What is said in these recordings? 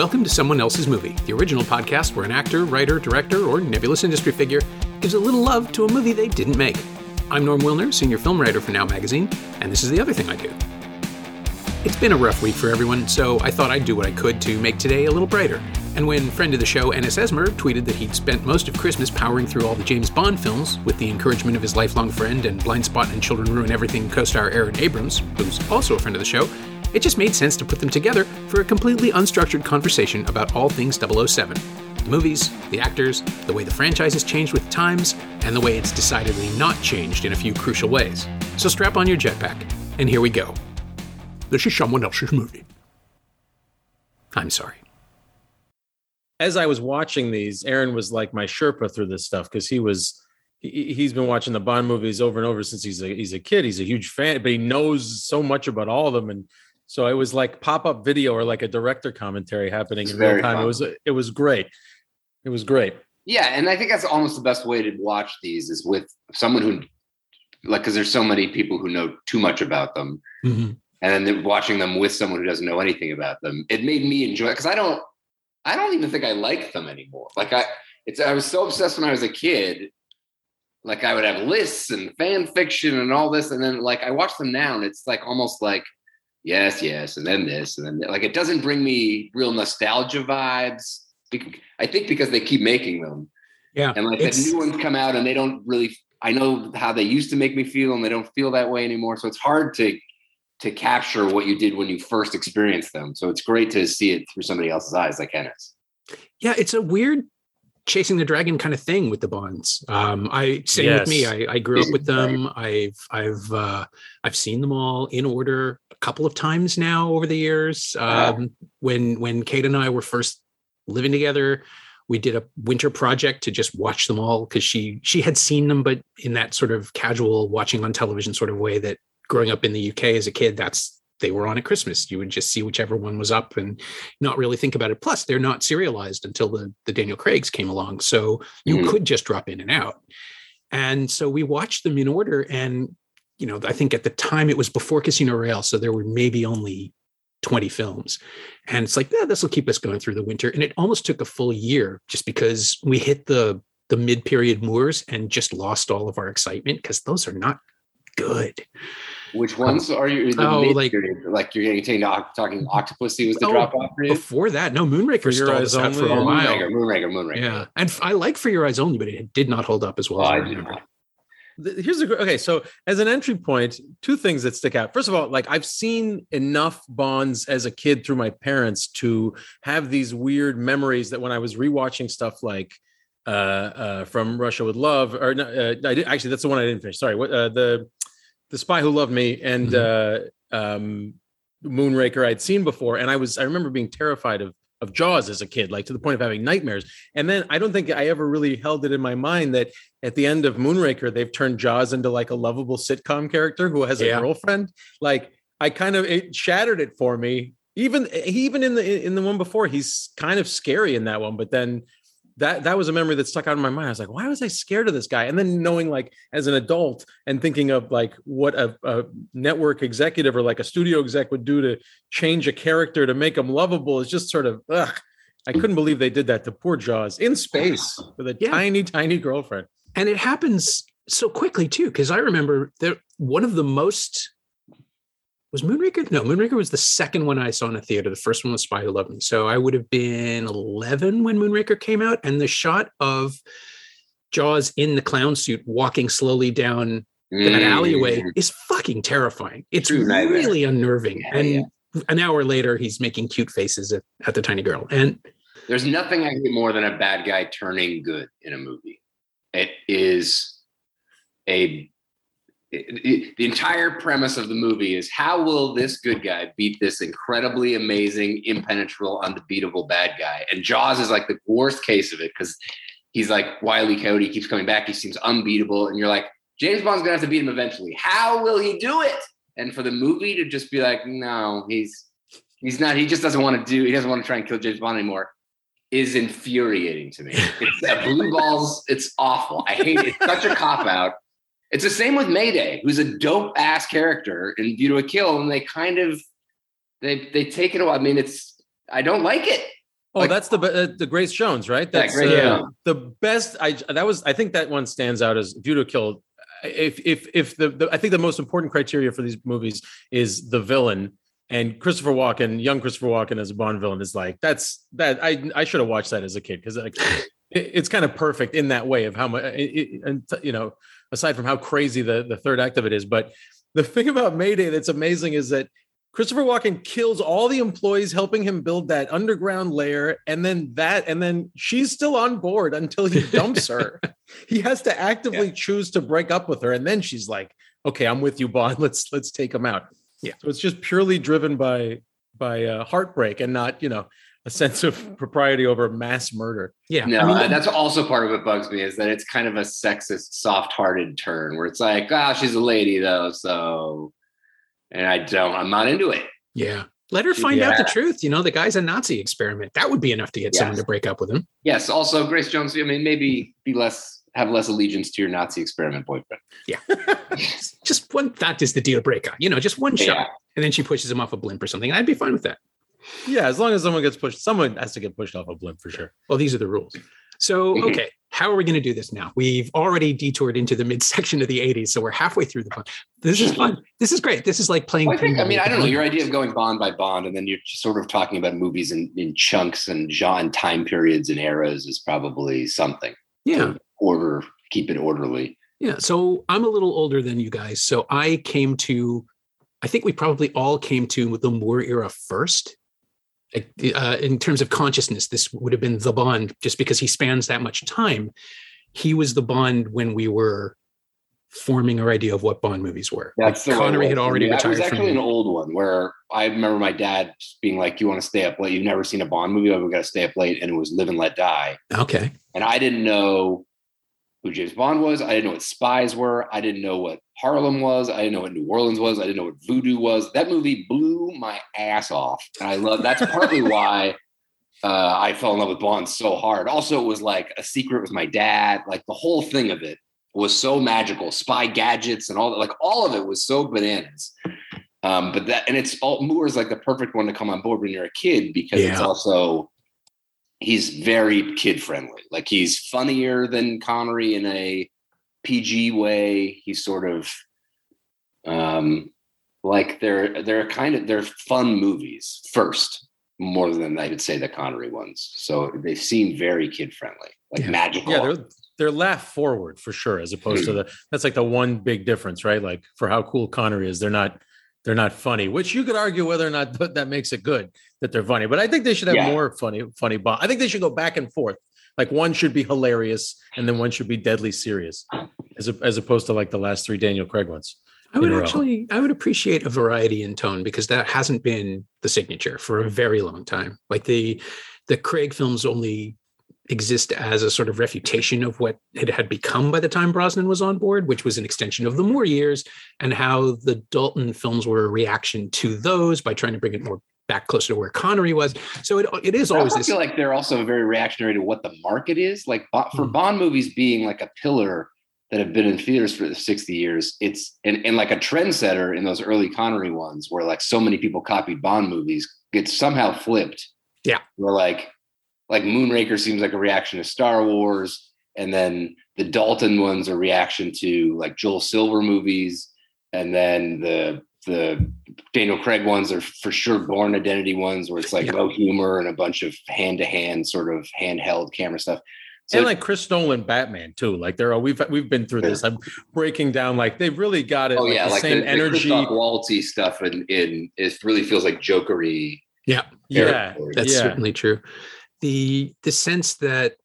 Welcome to Someone Else's Movie, the original podcast where an actor, writer, director, or nebulous industry figure gives a little love to a movie they didn't make. I'm Norm Wilner, senior film writer for Now Magazine, and this is the other thing I do. It's been a rough week for everyone, so I thought I'd do what I could to make today a little brighter. And when friend of the show, Ennis Esmer, tweeted that he'd spent most of Christmas powering through all the James Bond films with the encouragement of his lifelong friend and Blindspot and Children Ruin Everything co star Aaron Abrams, who's also a friend of the show, it just made sense to put them together for a completely unstructured conversation about all things 007 the movies, the actors, the way the franchise has changed with times, and the way it's decidedly not changed in a few crucial ways. So strap on your jetpack, and here we go. This is someone else's movie. I'm sorry. As I was watching these, Aaron was like my Sherpa through this stuff because he was he, he's been watching the Bond movies over and over since he's a he's a kid. He's a huge fan, but he knows so much about all of them and so it was like pop up video or like a director commentary happening in real time. Fun. It was it was great. It was great. Yeah, and I think that's almost the best way to watch these is with someone who like because there's so many people who know too much about them, mm-hmm. and then watching them with someone who doesn't know anything about them. It made me enjoy it because I don't I don't even think I like them anymore. Like I it's I was so obsessed when I was a kid. Like I would have lists and fan fiction and all this, and then like I watch them now, and it's like almost like yes, yes, and then this, and then like it doesn't bring me real nostalgia vibes. I think because they keep making them. Yeah. And like the new ones come out and they don't really I know how they used to make me feel and they don't feel that way anymore. So it's hard to to capture what you did when you first experienced them. So it's great to see it through somebody else's eyes like Ennis. Yeah, it's a weird chasing the dragon kind of thing with the bonds. Um, I same yes. with me. I, I grew up with them. I've I've uh, I've seen them all in order a couple of times now over the years. Um, When when Kate and I were first living together, we did a winter project to just watch them all because she she had seen them, but in that sort of casual watching on television sort of way that growing up in the UK as a kid, that's they were on at Christmas. You would just see whichever one was up and not really think about it. Plus, they're not serialized until the, the Daniel Craig's came along. So you mm. could just drop in and out. And so we watched them in order. And, you know, I think at the time it was before Casino Royale. So there were maybe only 20 films. And it's like, yeah, this will keep us going through the winter. And it almost took a full year just because we hit the the mid-period moors and just lost all of our excitement because those are not good. Which ones um, are you? The oh, like like you're getting talking Octopussy was the oh, drop off for you. Before that, no Moonraker stalled us out for a while. Moonraker, Moonraker, Moonraker. Yeah, and I like For Your Eyes Only, but it did not hold up as well. Oh, as I remember. Here's a okay. So as an entry point, two things that stick out. First of all, like I've seen enough Bonds as a kid through my parents to have these weird memories that when I was rewatching stuff like uh, uh, from Russia with Love, or uh, I did, actually that's the one I didn't finish. Sorry, what uh, the the Spy Who Loved Me and mm-hmm. uh, um, Moonraker I'd seen before, and I was I remember being terrified of of Jaws as a kid, like to the point of having nightmares. And then I don't think I ever really held it in my mind that at the end of Moonraker they've turned Jaws into like a lovable sitcom character who has a yeah. girlfriend. Like I kind of it shattered it for me. Even even in the in the one before, he's kind of scary in that one, but then that that was a memory that stuck out in my mind. I was like, why was I scared of this guy? And then knowing like as an adult and thinking of like what a, a, network executive or like a studio exec would do to change a character to make him lovable is just sort of ugh. I couldn't believe they did that to poor Jaws in space with a yeah. tiny, tiny girlfriend. And it happens so quickly too, because I remember that one of the most was Moonraker? No, Moonraker was the second one I saw in a theater. The first one was Spy Who Loved Me. So I would have been 11 when Moonraker came out. And the shot of Jaws in the clown suit walking slowly down mm. that alleyway is fucking terrifying. It's True really unnerving. Yeah, and yeah. an hour later, he's making cute faces at, at the tiny girl. And there's nothing I hate more than a bad guy turning good in a movie. It is a the entire premise of the movie is how will this good guy beat this incredibly amazing, impenetrable, unbeatable bad guy? And Jaws is like the worst case of it because he's like Wiley Coyote, keeps coming back, he seems unbeatable, and you're like, James Bond's gonna have to beat him eventually. How will he do it? And for the movie to just be like, no, he's he's not, he just doesn't want to do, he doesn't want to try and kill James Bond anymore is infuriating to me. It's blue balls, it's awful. I hate it. It's such a cop out. It's the same with May Day, who's a dope ass character in View to a Kill, and they kind of they they take it away. I mean, it's I don't like it. Oh, like, that's the uh, the Grace Jones, right? That's yeah, uh, the best. I that was. I think that one stands out as View to Kill. If if if the, the I think the most important criteria for these movies is the villain and Christopher Walken, young Christopher Walken as a Bond villain is like that's that I I should have watched that as a kid because like, it, it's kind of perfect in that way of how much and you know aside from how crazy the the third act of it is, but the thing about May Day that's amazing is that Christopher Walken kills all the employees helping him build that underground lair, and then that, and then she's still on board until he dumps her. he has to actively yeah. choose to break up with her, and then she's like, "Okay, I'm with you, Bond. Let's let's take him out." Yeah. So it's just purely driven by by uh, heartbreak and not, you know, a sense of propriety over mass murder. Yeah. No, I mean, that's also part of what bugs me is that it's kind of a sexist, soft-hearted turn where it's like, ah, oh, she's a lady though, so and I don't. I'm not into it. Yeah. Let her find yeah. out the truth. You know, the guy's a Nazi experiment. That would be enough to get yes. someone to break up with him. Yes. Also, Grace Jones. I mean, maybe be less have less allegiance to your Nazi experiment boyfriend. Yeah. just one. That is the deal breaker. You know, just one shot, and then she pushes him off a blimp or something. I'd be fine with that. Yeah, as long as someone gets pushed, someone has to get pushed off a blimp for sure. Well, these are the rules. So, mm-hmm. okay, how are we going to do this now? We've already detoured into the midsection of the 80s, so we're halfway through the fun. This is fun. This is great. This is like playing. Well, I, think, I mean, I don't know. Your idea of going bond by bond, and then you're sort of talking about movies in, in chunks and genre time periods and eras is probably something. Yeah. Order, keep it orderly. Yeah. So I'm a little older than you guys. So I came to, I think we probably all came to the Moore era first uh, in terms of consciousness, this would have been the Bond just because he spans that much time. He was the Bond when we were forming our idea of what Bond movies were. That's like Connery had already retired. That was actually an old one where I remember my dad being like, "You want to stay up late? You've never seen a Bond movie? Oh, we got to stay up late." And it was Live and Let Die. Okay. And I didn't know who James Bond was. I didn't know what spies were. I didn't know what Harlem was. I didn't know what New Orleans was. I didn't know what voodoo was. That movie blew my ass off. And I love that's partly why uh, I fell in love with Bond so hard. Also, it was like a secret with my dad. Like the whole thing of it was so magical. Spy gadgets and all that. Like all of it was so bananas. Um, but that and it's all Moore is like the perfect one to come on board when you're a kid because yeah. it's also he's very kid friendly. Like he's funnier than Connery in a PG way. He's sort of um like they're they're kind of they're fun movies first more than I would say the Connery ones. So they seem very kid friendly, like yeah. magical. Yeah, they're they're laugh forward for sure, as opposed to the that's like the one big difference, right? Like for how cool Connery is, they're not they're not funny, which you could argue whether or not that makes it good that they're funny. But I think they should have yeah. more funny, funny Bond. I think they should go back and forth. Like one should be hilarious, and then one should be deadly serious, as a, as opposed to like the last three Daniel Craig ones. I would actually, I would appreciate a variety in tone because that hasn't been the signature for a very long time. Like the the Craig films only exist as a sort of refutation of what it had become by the time Brosnan was on board, which was an extension of the Moore years, and how the Dalton films were a reaction to those by trying to bring it more back closer to where Connery was. So it, it is always. I feel like they're also very reactionary to what the market is. Like for hmm. Bond movies being like a pillar that have been in theaters for 60 years, it's and, and like a trendsetter in those early Connery ones where like so many people copied Bond movies, it's somehow flipped. Yeah. Where like like Moonraker seems like a reaction to Star Wars, and then the Dalton ones are reaction to like Joel Silver movies, and then the the Daniel Craig ones are for sure Bourne Identity ones where it's like yeah. no humor and a bunch of hand to hand sort of handheld camera stuff. So and like Chris Nolan Batman too. Like there are we've we've been through this. I'm breaking down like they've really got it. Oh like yeah, the like same the, energy. The Waltzy stuff and in, in it really feels like jokery. Yeah, yeah, that's yeah. certainly true the the sense that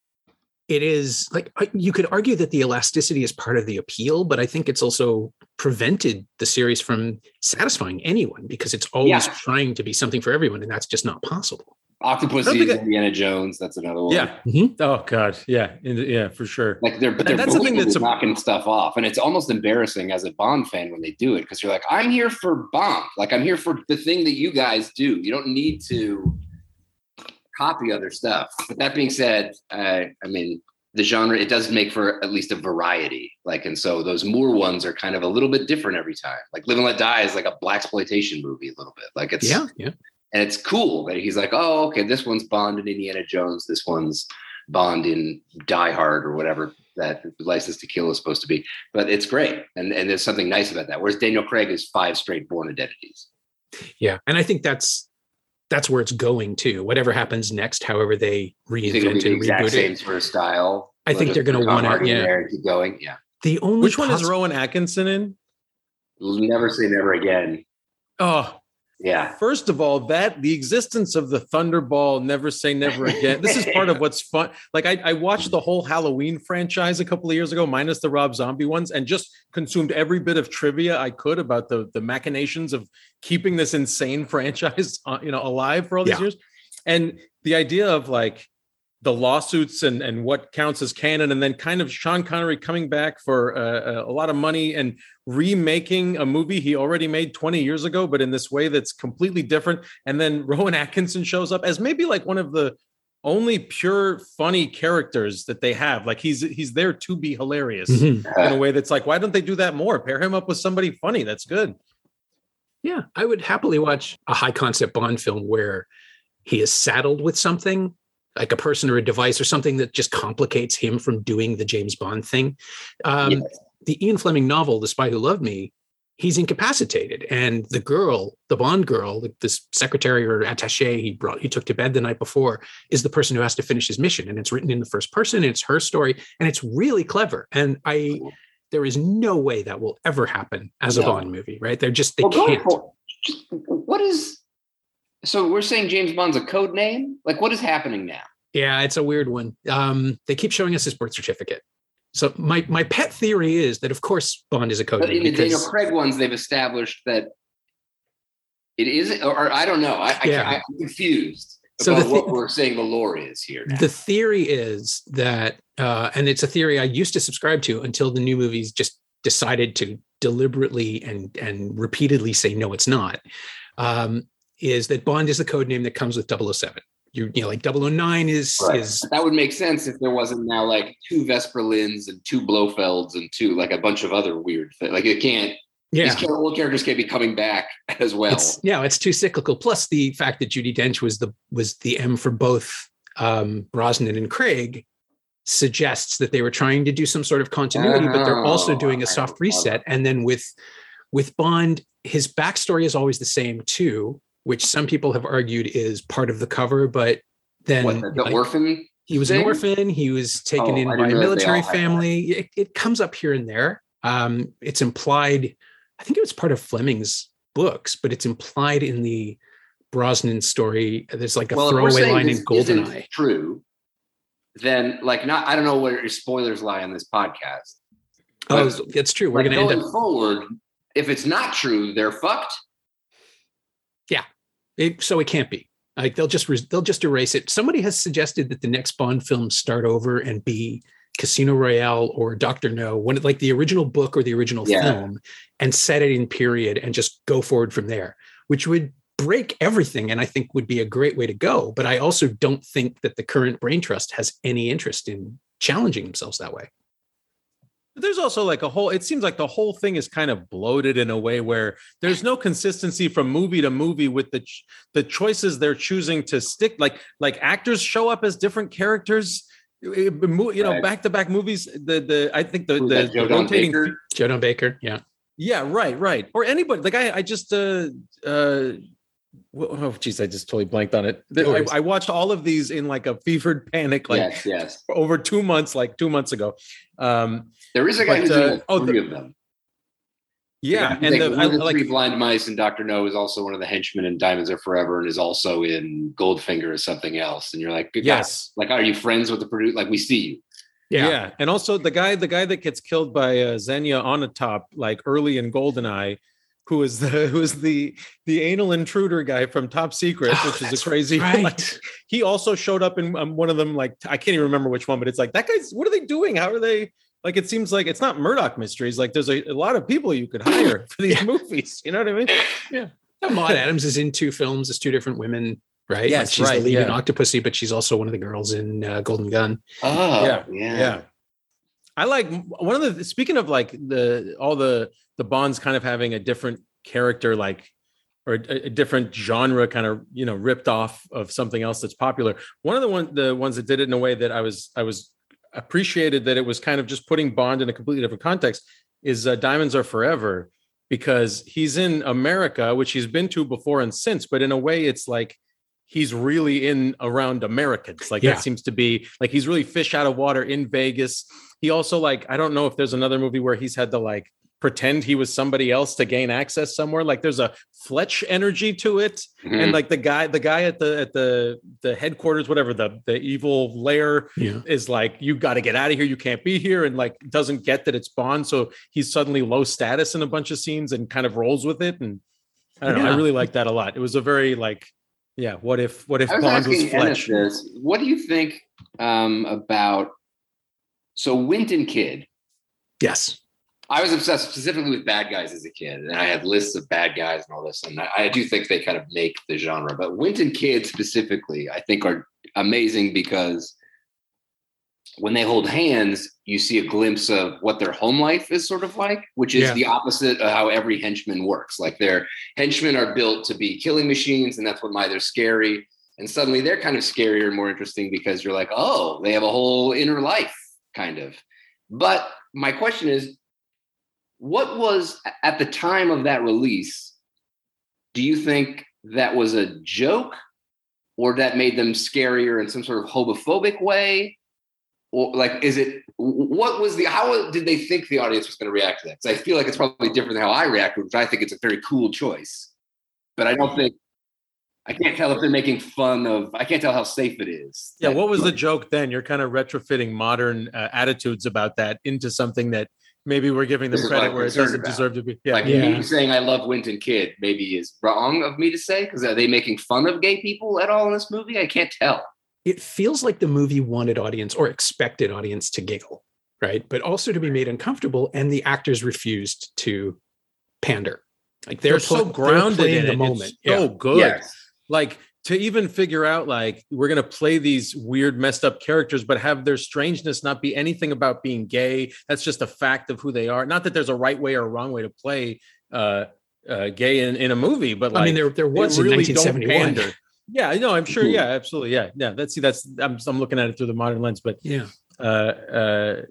it is like you could argue that the elasticity is part of the appeal, but I think it's also prevented the series from satisfying anyone because it's always yeah. trying to be something for everyone, and that's just not possible. Octopussy, Indiana Jones. That's another one. Yeah. Mm-hmm. Oh God. Yeah. Yeah. For sure. Like they're but they're that's something that's knocking stuff off, and it's almost embarrassing as a Bond fan when they do it because you're like, I'm here for Bond. Like I'm here for the thing that you guys do. You don't need to copy other stuff. But that being said, uh, I mean, the genre it does make for at least a variety. Like, and so those Moore ones are kind of a little bit different every time. Like Live and Let Die is like a black exploitation movie a little bit. Like it's yeah, yeah. and it's cool that he's like, oh, okay, this one's Bond in Indiana Jones, this one's Bond in Die Hard or whatever that License to Kill is supposed to be. But it's great, and and there's something nice about that. Whereas Daniel Craig is five straight Bourne identities. Yeah, and I think that's that's where it's going to. Whatever happens next, however they reinvent the and reboot same it. sort of style. I think they're going to want to yeah keep going. Yeah. The only which one poss- is Rowan Atkinson in? Never say never again. Oh, Yeah. First of all, that the existence of the Thunderball, never say never again. This is part of what's fun. Like I, I watched the whole Halloween franchise a couple of years ago, minus the Rob Zombie ones, and just consumed every bit of trivia I could about the the machinations of keeping this insane franchise, uh, you know, alive for all these Yeah. years. And the idea of like the lawsuits and and what counts as canon, and then kind of Sean Connery coming back for uh, a lot of money and remaking a movie he already made 20 years ago, but in this way that's completely different. And then Rowan Atkinson shows up as maybe like one of the only pure funny characters that they have. Like he's he's there to be hilarious Mhm. in a way that's like, why don't they do that more? Pair him up with somebody funny. That's good. Yeah, I would happily watch a high concept Bond film where he is saddled with something like a person or a device or something that just complicates him from doing the James Bond thing. Um, Yes. The Ian Fleming novel, The Spy Who Loved Me, he's incapacitated, and the girl, the Bond girl, this secretary or attaché he brought, he took to bed the night before, is the person who has to finish his mission, and it's written in the first person. And it's her story, and it's really clever. And I, there is no way that will ever happen as a Bond movie, right? They're just they Well, can't. what is so we're saying James Bond's a code name? Like what is happening now? Yeah, it's a weird one. Um, they keep showing us his birth certificate. So my my pet theory is that of course Bond is a code But name in the Daniel Craig ones, they've established that it is, or, I don't know. I, I, Yeah. I'm confused So about the thi- what we're saying the lore is here. Now. the theory is that, uh, and it's a theory I used to subscribe to until the new movies just decided to deliberately and and repeatedly say no, it's not. Um, is that Bond is the code name that comes with 007. You, you know, like 009 is Right. is that would make sense if there wasn't now like two Vesper Lynds and two Blofelds and two like a bunch of other weird things. Like it can't. yeah. These old characters can't be coming back as well. It's yeah, it's too cyclical. Plus the fact that Judi Dench was the was the M for both um, Brosnan and Craig suggests that they were trying to do some sort of continuity, but they're also Oh, doing a soft reset. And then with with Bond, his backstory is always the same too, which some people have argued is part of the cover, but then what, the, the like, orphan? he was an orphan. He was taken Oh, in by a didn't realize they military all had that. family. It, it comes up here and there. Um, it's implied. I think it was part of Fleming's books, but it's implied in the Brosnan story. There's like a Well, throwaway line in Goldeneye. True. Then, like, not I don't know where your spoilers lie on this podcast. Oh, it's true. We're Like, going to end up. forward. If it's not true, they're fucked. It, so it can't be. Like they'll just they'll just erase it. Somebody has suggested that the next Bond film start over and be Casino Royale or Doctor No, one like the original book or the original Yeah. film, and set it in period and just go forward from there, which would break everything and I think would be a great way to go. But I also don't think that the current brain trust has any interest in challenging themselves that way. But there's also like a whole, it seems like the whole thing is kind of bloated in a way where there's no consistency from movie to movie with the ch- the choices they're choosing to stick. Like like actors show up as different characters. It- it- You know, back to back movies. The the I think the Who's the, that, Joe the Don rotating Baker? Joe Baker, yeah. Yeah, right, right. Or anybody. Like I, I just, uh, uh, wh- oh, geez, I just totally blanked on it. The- No worries. I, I watched all of these in like a fevered panic, like yes, yes. over two months, like two months ago. Um, There is a guy But, who's doing uh, like oh, three the- of them. yeah, and and the, I, the like, Three Blind Mice and Doctor No is also one of the henchmen in Diamonds Are Forever and is also in Goldfinger or something else. And you're like, good God, yes, like, are you friends with the producer? Like, we see you. yeah. and also the guy, the guy that gets killed by uh, Xenia on the top, like early in Goldeneye. Who is the who is the the anal intruder guy from Top Secret, Oh, which is a crazy Right. like, he also showed up in um, one of them like i can't even remember which one but it's like that guy's what are they doing how are they like it seems like it's not murdoch mysteries like there's a, a lot of people you could hire for these movies you know what i mean Yeah, Maud Adams is in two films as two different women, right? Yes, Like, she's right, the lead in. Octopussy, but she's also one of the girls in uh, Golden Gun. Oh, yeah yeah. yeah i like one of the speaking of like the all the the bonds kind of having a different character like or a, a, different genre kind of you know ripped off of something else that's popular. One of the one the ones that did it in a way that i was i was appreciated that it was kind of just putting bond in a completely different context is uh, diamonds are forever because he's in america which he's been to before and since but in a way it's like he's really in around americans. Like yeah. that seems to be like he's really fish out of water in vegas. He also like i don't know if there's another movie where he's had to like pretend he was somebody else to gain access somewhere. Like there's a fletch energy to it. Mm-hmm. and like the guy the guy at the at the the headquarters whatever the the evil lair yeah. is like you got to get out of here. You can't be here. And like doesn't get that it's bond. So he's suddenly low status in a bunch of scenes and kind of rolls with it. And i don't yeah. know i really like that a lot. It was a very like yeah what if what if was bond was fletch this. what do you think um about so Wint and Kidd yes I was obsessed specifically with bad guys as a kid, and I had lists of bad guys and all this. And I, I do think they kind of make the genre. But Wint and Kidd specifically, I think, are amazing because when they hold hands, you see a glimpse of what their home life is sort of like, which is yeah. the opposite of how every henchman works. Like their henchmen are built to be killing machines, and that's what why they're scary. And suddenly they're kind of scarier and more interesting because you're like, oh, they have a whole inner life, kind of. But my question is, what was at the time of that release? Do you think that was a joke or that made them scarier in some sort of homophobic way? Or like, is it what was the how did they think the audience was going to react to that? Because I feel like it's probably different than how I reacted, which I think it's a very cool choice. But I don't think I can't tell if they're making fun of. I can't tell how safe it is. Yeah, what was the joke then? You're kind of retrofitting modern uh, attitudes about that into something that maybe we're giving them credit where it doesn't about. deserve to be. Yeah. Like yeah. me saying I love Wint and Kidd maybe is wrong of me to say because are they making fun of gay people at all in this movie? I can't tell. It feels like the movie wanted audience or expected audience to giggle, right? But also to be made uncomfortable, and the actors refused to pander. Like they're, they're so grounded they're in the moment. It's so yeah. good. Yes. Like to even figure out like we're going to play these weird messed up characters but have their strangeness not be anything about being gay that's just a fact of who they are not that there's a right way or a wrong way to play uh, uh, gay in, in a movie but like, i mean there, there was really in 1971 yeah no i'm sure yeah absolutely yeah yeah that's see that's I'm, I'm looking at it through the modern lens but yeah. uh, uh,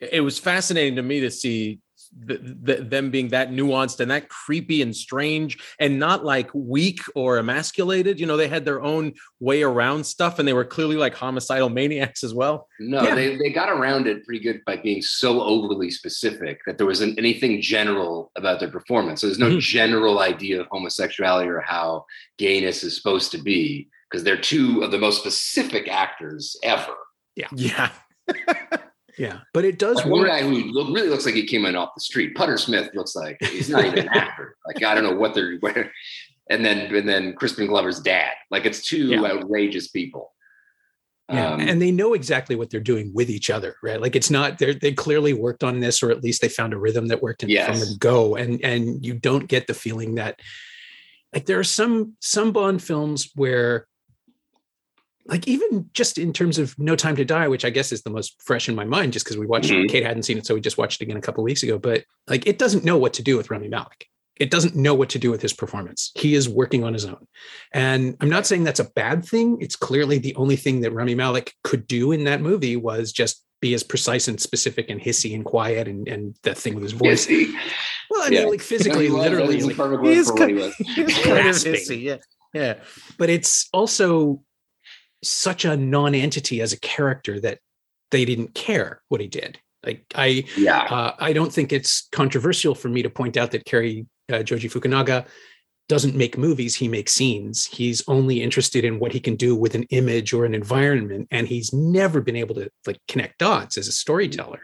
it was fascinating to me to see the, the, them being that nuanced and that creepy and strange and not like weak or emasculated. You know, they had their own way around stuff and they were clearly like homicidal maniacs as well. No, yeah. they, they got around it pretty good by being so overly specific that there wasn't anything general about their performance. So there's no mm-hmm. general idea of homosexuality or how gayness is supposed to be because they're two of the most specific actors ever. Yeah. Yeah. Yeah, but it does like work. One guy who look, really looks like he came in off the street. Putter Smith looks like he's not even an actor. Like I don't know what they're. And then and then Crispin Glover's dad. Like it's two yeah. outrageous people. Yeah, um, and they know exactly what they're doing with each other, right? Like it's not they they clearly worked on this, or at least they found a rhythm that worked yes. from the go. And and you don't get the feeling that like there are some some Bond films where like even just in terms of No Time to Die, which I guess is the most fresh in my mind, just because we watched mm-hmm. Kate hadn't seen it, so we just watched it again a couple weeks ago. But like it doesn't know what to do with Rami Malek. It doesn't know what to do with his performance. He is working on his own. And I'm not saying that's a bad thing. It's clearly the only thing that Rami Malek could do in that movie was just be as precise and specific and hissy and quiet and, and that thing with his voice. Hissy. Well, I yeah. mean, like physically, literally, like, he is kind, he is kind of hissy. Yeah. Yeah. But it's also such a non-entity as a character that they didn't care what he did. Like I, yeah, uh, I don't think it's controversial for me to point out that Cary uh, Joji Fukunaga doesn't make movies; he makes scenes. He's only interested in what he can do with an image or an environment, and he's never been able to like connect dots as a storyteller.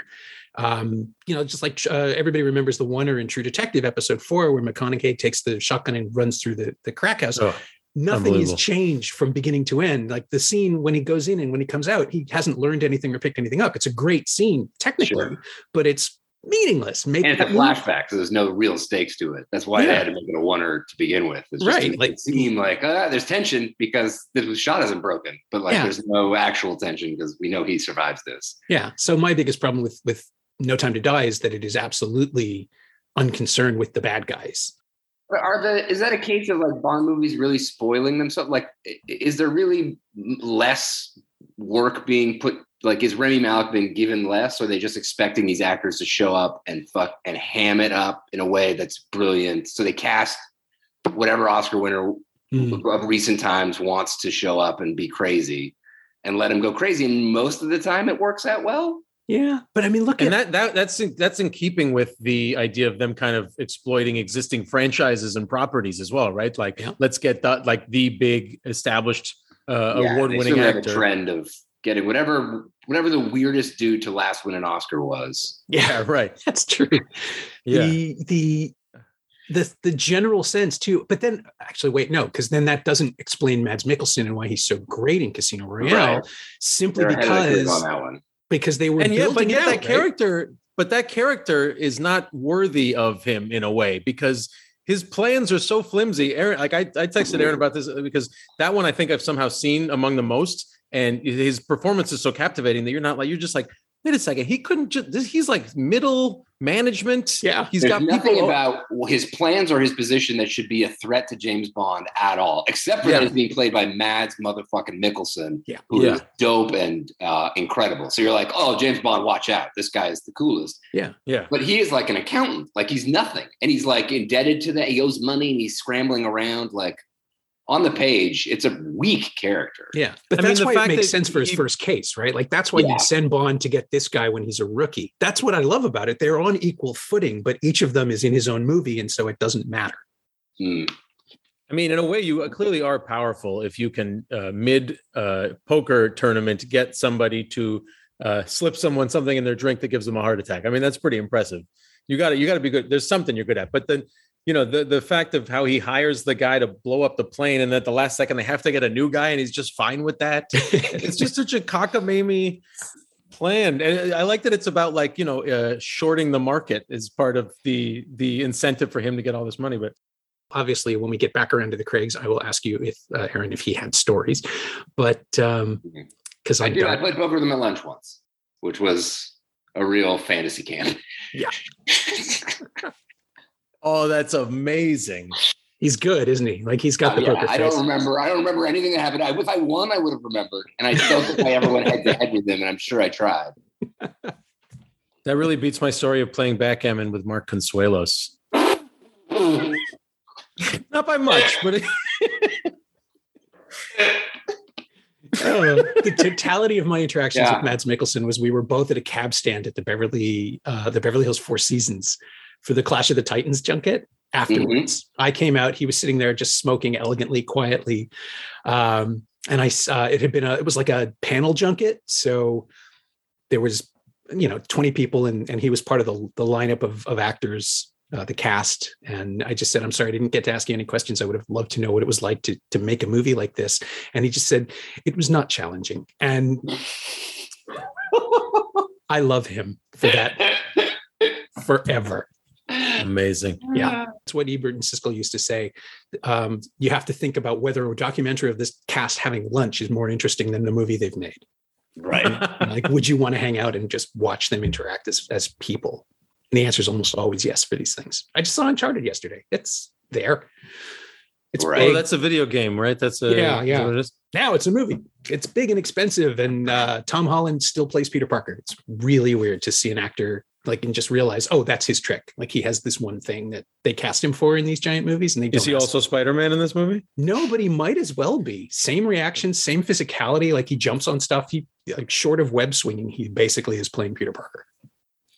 Um, you know, just like uh, everybody remembers the Warner in True Detective episode four, where McConaughey takes the shotgun and runs through the the crack house. Oh nothing has changed from beginning to end. Like the scene when he goes in and when he comes out, he hasn't learned anything or picked anything up. It's a great scene technically, sure. but it's meaningless. Make and it's a flashback, so there's no real stakes to it. That's why yeah. they had to make it a oneer to begin with. It's just right, like seem like uh, there's tension because the shot isn't broken, but like yeah. there's no actual tension because we know he survives this. Yeah. So my biggest problem with with No Time to Die is that it is absolutely unconcerned with the bad guys Are the is that a case of like Bond movies really spoiling themselves? Like, is there really less work being put? Like, is Rami Malek been given less, or are they just expecting these actors to show up and fuck and ham it up in a way that's brilliant? So they cast whatever Oscar winner mm. of recent times wants to show up and be crazy, and let him go crazy. And most of the time, it works out well. Yeah, but I mean, look and at that, that that's in, that's in keeping with the idea of them kind of exploiting existing franchises and properties as well, right? Like, yeah. let's get that like the big established uh, yeah, award-winning actor. trend of getting whatever whatever the weirdest dude to last win an Oscar was. Yeah, right. That's true. Yeah. The the the the general sense too, but then actually wait, no, because then that doesn't explain Mads Mikkelsen and why he's so great in Casino Royale. Right. Simply They're because on that one because they were and yet, but yet that right? character, but that character is not worthy of him in a way because his plans are so flimsy. Aaron, like I, I texted Aaron about this uh, because that one I think I've somehow seen among the most, and his performance is so captivating that you're not like you're just like wait a second, he couldn't just, he's like middle management. Yeah. He's There's got nothing people about his plans or his position that should be a threat to James Bond at all, except for yeah. that it's being played by Mads motherfucking Mikkelsen, yeah. who yeah. is dope and uh, incredible. So you're like, oh, James Bond, watch out. This guy is the coolest. Yeah. Yeah. But he is like an accountant. Like he's nothing. And he's like indebted to that. He owes money and he's scrambling around like on the page, it's a weak character. Yeah, but I that's mean, why it makes sense for his he, first case, right? Like that's why yeah. you'd send Bond to get this guy when he's a rookie. That's what I love about it. They're on equal footing, but each of them is in his own movie, and so it doesn't matter. Hmm. I mean, in a way, you clearly are powerful if you can uh, mid uh, poker tournament get somebody to uh, slip someone something in their drink that gives them a heart attack. I mean, that's pretty impressive. You got to you got to be good. There's something you're good at, but then you know the the fact of how he hires the guy to blow up the plane and at the last second they have to get a new guy and he's just fine with that. It's just such a cockamamie plan. And i like that it's about like you know uh, shorting the market is part of the the incentive for him to get all this money but obviously when we get back around to the craigs i will ask you if uh, aaron if he had stories but um because i, I did i played poker with him at lunch once which was a real fantasy camp yeah Oh, that's amazing. He's good, isn't he? Like he's got the yeah, poker face. I don't remember. I don't remember anything that happened. I, if I won, I would have remembered. And I don't think I ever went head to head with him. And I'm sure I tried. That really beats my story of playing backgammon with Mark Consuelos. Not by much, but. oh, the totality of my interactions yeah. with Mads Mikkelsen was we were both at a cab stand at the Beverly, uh, the Beverly Hills Four Seasons for the Clash of the Titans junket afterwards. Mm-hmm. I came out, he was sitting there just smoking elegantly, quietly. Um, and I, uh, it had been a, it was like a panel junket. So there was, you know, 20 people and, and he was part of the, the lineup of, of actors, uh, the cast. And I just said, I'm sorry, I didn't get to ask you any questions. I would have loved to know what it was like to, to make a movie like this. And he just said, it was not challenging. And I love him for that forever. Amazing. Yeah. That's what Ebert and Siskel used to say. Um, you have to think about whether a documentary of this cast having lunch is more interesting than the movie they've made. Right. like, would you want to hang out and just watch them interact as, as people? And the answer is almost always yes for these things. I just saw Uncharted yesterday. It's there. It's right. Oh, that's a video game, right? That's a yeah, yeah. It now it's a movie. It's big and expensive, and uh, Tom Holland still plays Peter Parker. It's really weird to see an actor like and just realize, oh, that's his trick. Like he has this one thing that they cast him for in these giant movies. And they is he also Spider Man in this movie? No, but he might as well be. Same reaction, same physicality. Like he jumps on stuff. He like short of web swinging, he basically is playing Peter Parker.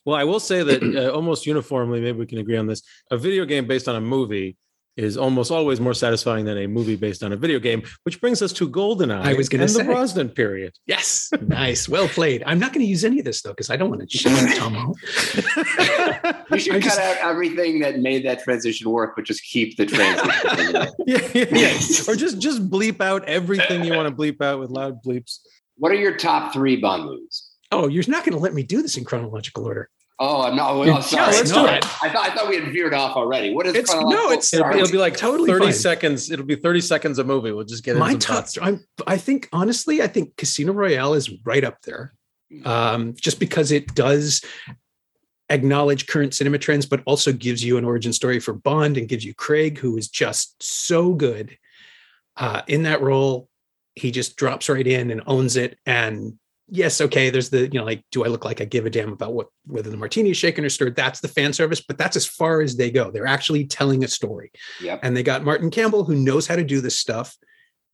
Well, I will say that uh, almost uniformly, maybe we can agree on this. A video game based on a movie is almost always more satisfying than a movie based on a video game, which brings us to GoldenEye I was going to say the Brosnan period. Yes, nice, well played. I'm not going to use any of this though because I don't want to shit Tom Holland. you should I cut just, out everything that made that transition work, but just keep the transition. yeah, yeah, yeah, or just just bleep out everything you want to bleep out with loud bleeps. What are your top three Bond movies? Oh, you're not going to let me do this in chronological order. Oh, I'm not. Well, sorry. Let's do it. I thought I thought we had veered off already. What is it's, no? It's it'll be, it'll be, like totally 30 fine. seconds. It'll be 30 seconds a movie. We'll just get my top. I'm, I think honestly, I think Casino Royale is right up there, um, just because it does acknowledge current cinema trends, but also gives you an origin story for Bond and gives you Craig, who is just so good uh, in that role. He just drops right in and owns it. And yes, okay, there's the, you know, like, do I look like I give a damn about what whether the martini is shaken or stirred? That's the fan service, but that's as far as they go. They're actually telling a story. Yep. And they got Martin Campbell, who knows how to do this stuff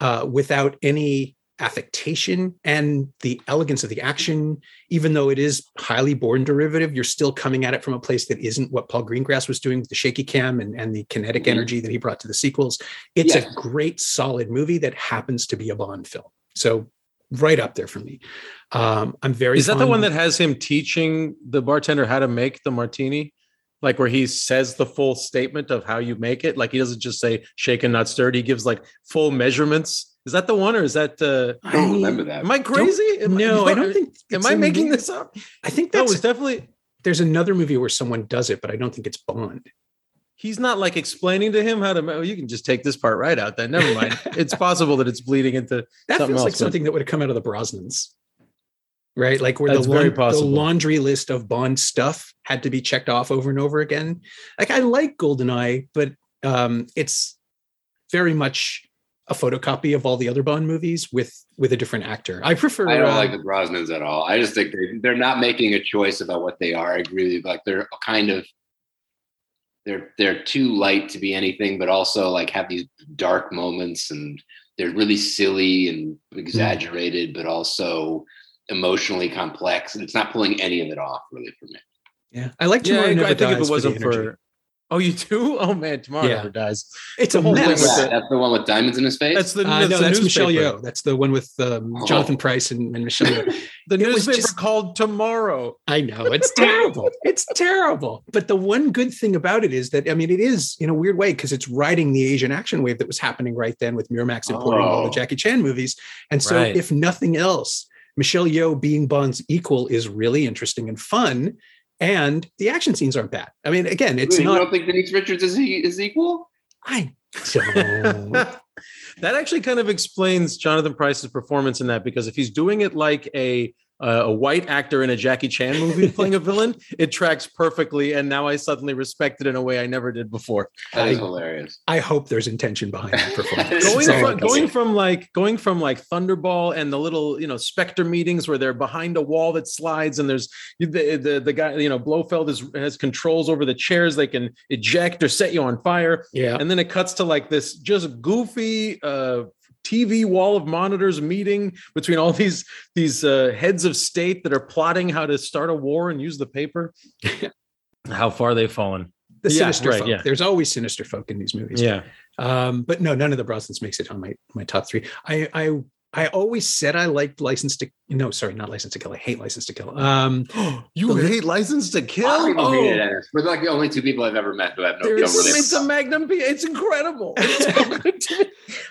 uh, without any affectation and the elegance of the action, even though it is highly Bourne derivative, you're still coming at it from a place that isn't what Paul Greengrass was doing with the shaky cam and, and the kinetic Mhm. energy that he brought to the sequels. It's a great, solid movie that happens to be a Bond film. So right up there for me. Um, I'm very Is that the fond- one that has him teaching the bartender how to make the martini? Like where he says the full statement of how you make it. Like he doesn't just say shaken, not stirred. He gives like full measurements. Is that the one, or is that? Uh, I don't remember that. am I crazy? Am no, I don't think. Am I making the- this up? I think That was definitely. there's another movie where someone does it, but I don't think it's Bond. He's not like explaining to him how to. ma- You can just take this part right out. Then never mind. it's possible that it's bleeding into That something feels like else. then. something that would have come out of the Brosnans, right? Like where That's the, very laun- the laundry list of Bond stuff had to be checked off over and over again. Like I like Goldeneye, but um, it's very much a photocopy of all the other Bond movies with with a different actor. I prefer. I don't uh, like the Brosnans at all. I just think they're, they're not making a choice about what they are. I agree with you. Like they're kind of they're they're too light to be anything, but also like have these dark moments and they're really silly and exaggerated, but also emotionally complex. And it's not pulling any of it off really for me. yeah, I like Yeah, Tomorrow I, I think if it wasn't the energy. for. Oh, you do? Oh man, tomorrow Yeah. never dies. it's the a whole thing mess. with the- that's the one with diamonds in his face. That's the, Uh, that's no, the that's Michelle. Yeoh. That's the one with um, Oh. Jonathan Pryce and, and Michelle Yeoh. The It newspaper just- called Tomorrow. I know it's terrible. it's terrible. But the one good thing about it is that I mean, it is in a weird way because it's riding the Asian action wave that was happening right then with Miramax importing all the Oh. Jackie Chan movies. And so, Right. if nothing else, Michelle Yeoh being Bond's equal is really interesting and fun. And the action scenes aren't bad. I mean, again, it's you not. You don't think Denise Richards is he is equal? I don't. that actually kind of explains Jonathan Pryce's performance in that because if he's doing it like a uh, a white actor in a Jackie Chan movie playing a villain, it tracks perfectly. And now I suddenly respect it in a way I never did before. That is I- hilarious. I hope there's intention behind that performance. Going That's from going from like going from like Thunderball and the little you know Spectre meetings where they're behind a wall that slides and there's the the, the guy you know Blofeld is, has controls over the chairs they can eject or set you on fire yeah. and then it cuts to like this just goofy uh TV wall of monitors meeting between all these these uh, heads of state that are plotting how to start a war and use the paper. how far they've fallen. The Yeah, sinister right, folk. yeah. There's always sinister folk in these movies. Yeah. Um, but no, none of the Brosnans makes it on my my top three. I I I always said I liked License to no, sorry, not License to Kill. I hate License to Kill. Um, you The- hate License to A lot of Kill? people Oh, hated it. We're like the only two people I've ever met who have no don't There's, really. it's a Magnum P. It's incredible. It's so good to me.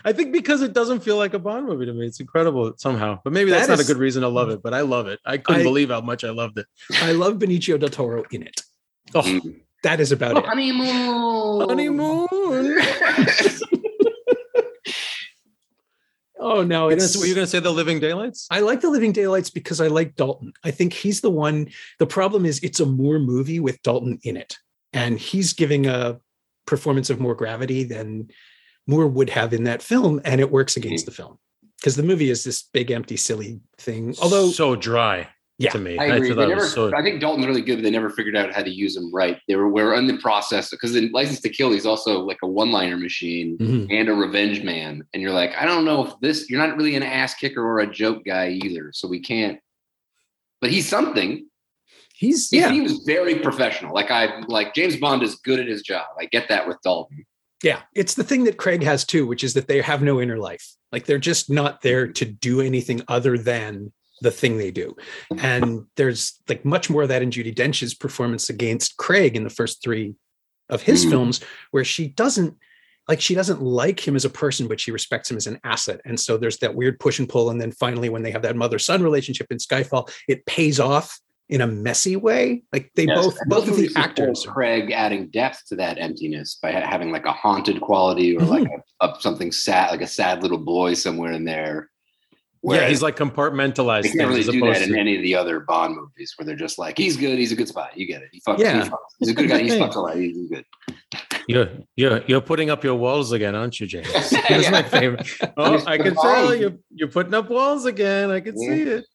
I think because it doesn't feel like a Bond movie to me. It's incredible somehow. But maybe that's That not is- a good reason to love it. But I love it. I couldn't I- believe how much I loved it. I love Benicio del Toro in it. Oh, Mm. That is about it. honeymoon. honeymoon. Oh no, You're gonna, it's were you going to say the Living Daylights? I like the Living Daylights because I like Dalton. I think he's the one. The problem is it's a Moore movie with Dalton in it, and he's giving a performance of more gravity than Moore would have in that film, and it works against mm. the film because the movie is this big, empty, silly thing. Although, so dry Yeah, to me. I agree. thought They never, so- I think Dalton's really good, but they never figured out how to use him right. They were, were in the process because in License to Kill, he's also like a one-liner machine Mhm. and a revenge man. And you're like, I don't know if this, you're not really an ass kicker or a joke guy either. So we can't, but he's something. he's He yeah, seems very professional. Like I, like James Bond is good at his job. I get that with Dalton. yeah. It's the thing that Craig has too, which is that they have no inner life. Like they're just not there to do anything other than the thing they do. And there's like much more of that in Judi Dench's performance against Craig in the first three of his Mm. films, where she doesn't like she doesn't like him as a person, but she respects him as an asset. And so there's that weird push and pull. And then finally, when they have that mother-son relationship in Skyfall, it pays off in a messy way. Like they Yes. both both of the actors. Craig adding depth to that emptiness by having like a haunted quality or like a, a, something sad, like a sad little boy somewhere in there. Yeah, he's like compartmentalized. They can't really do that in any of the other Bond movies where they're just like, he's good, he's a good spy. You get it. He fucks. Yeah. He fucks. He's a good guy. He fucks a lot. He's good. You're you're you're putting up your walls again, aren't you, James? That's my favorite. Oh, I can tell you're you're putting up walls again. I can yeah. see it.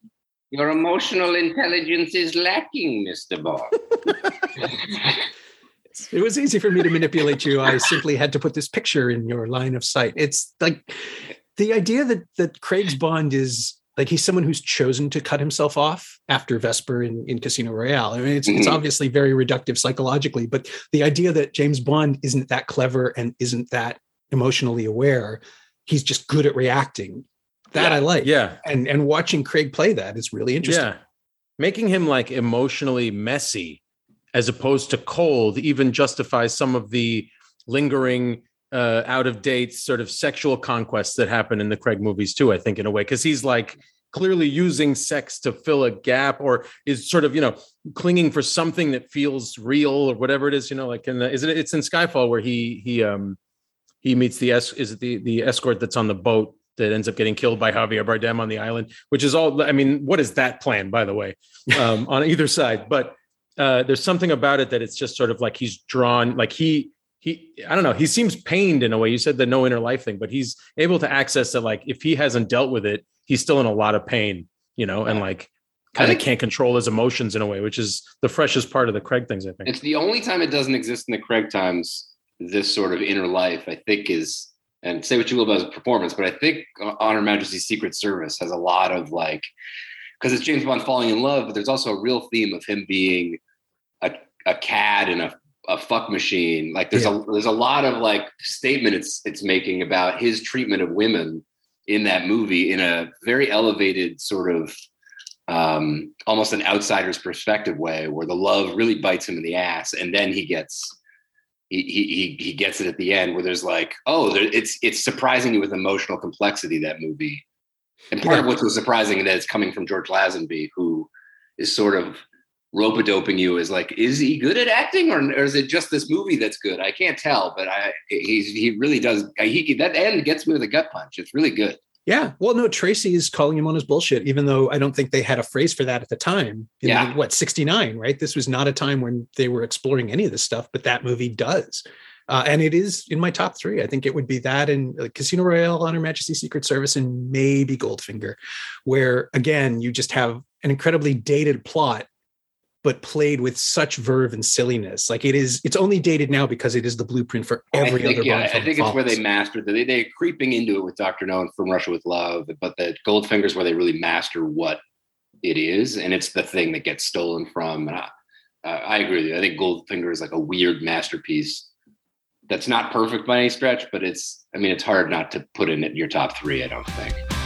Your emotional intelligence is lacking, Mr. Bond. it was easy for me to manipulate you. I simply had to put this picture in your line of sight. It's like the idea that that Craig's Bond is like he's someone who's chosen to cut himself off after Vesper in, in Casino Royale. I mean, it's, mm-hmm. it's obviously very reductive psychologically, but the idea that James Bond isn't that clever and isn't that emotionally aware, he's just good at reacting. That yeah. I like. Yeah. And and watching Craig play that is really interesting. Yeah. Making him like emotionally messy as opposed to cold even justifies some of the lingering uh, out of date sort of sexual conquests that happen in the Craig movies too. I think in a way because he's like clearly using sex to fill a gap or is sort of you know clinging for something that feels real or whatever it is. You know, like in the, is it it's in Skyfall where he he um he meets the es- is it the the escort that's on the boat that ends up getting killed by Javier Bardem on the island, which is all. I mean, what is that plan, by the way, um, on either side? But uh, there's something about it that it's just sort of like he's drawn, like he he i don't know he seems pained in a way. You said the no inner life thing but he's able to access it like if he hasn't dealt with it he's still in a lot of pain you know and like kind of can't control his emotions in a way which is the freshest part of the craig things i think. It's the only time it doesn't exist in the craig times this sort of inner life i think is and say what you will about his performance but i think on her majesty's secret service has a lot of like because it's james bond falling in love but there's also a real theme of him being a, a cad in a a fuck machine. Like there's yeah. a there's a lot of like statement it's it's making about his treatment of women in that movie in a very elevated sort of um, almost an outsider's perspective way, where the love really bites him in the ass, and then he gets he he he gets it at the end, where there's like, oh, there, it's it's surprising you with emotional complexity that movie, and part yeah. of what's so surprising that it's coming from George Lazenby, who is sort of rope doping you is like, is he good at acting or, or, is it just this movie that's good? I can't tell, but I he's he really does. He that end gets me with a gut punch. It's really good. Yeah. Well, no, Tracy is calling him on his bullshit, even though I don't think they had a phrase for that at the time. yeah. what, 69, right? This was not a time when they were exploring any of this stuff, but that movie does. Uh, and it is in my top three. I think it would be that and uh, Casino Royale, On Her Majesty Secret Service, and maybe Goldfinger, where again, you just have an incredibly dated plot but played with such verve and silliness. Like it is, it's only dated now because it is the blueprint for every think, other. Yeah, I think it's where they mastered. They they're creeping into it with Doctor No and From Russia with Love, but the Goldfinger's where they really master what it is, and it's the thing that gets stolen from. And I, uh, I agree with you. I think Goldfinger is like a weird masterpiece that's not perfect by any stretch, but it's. I mean, it's hard not to put in your top three. I don't think.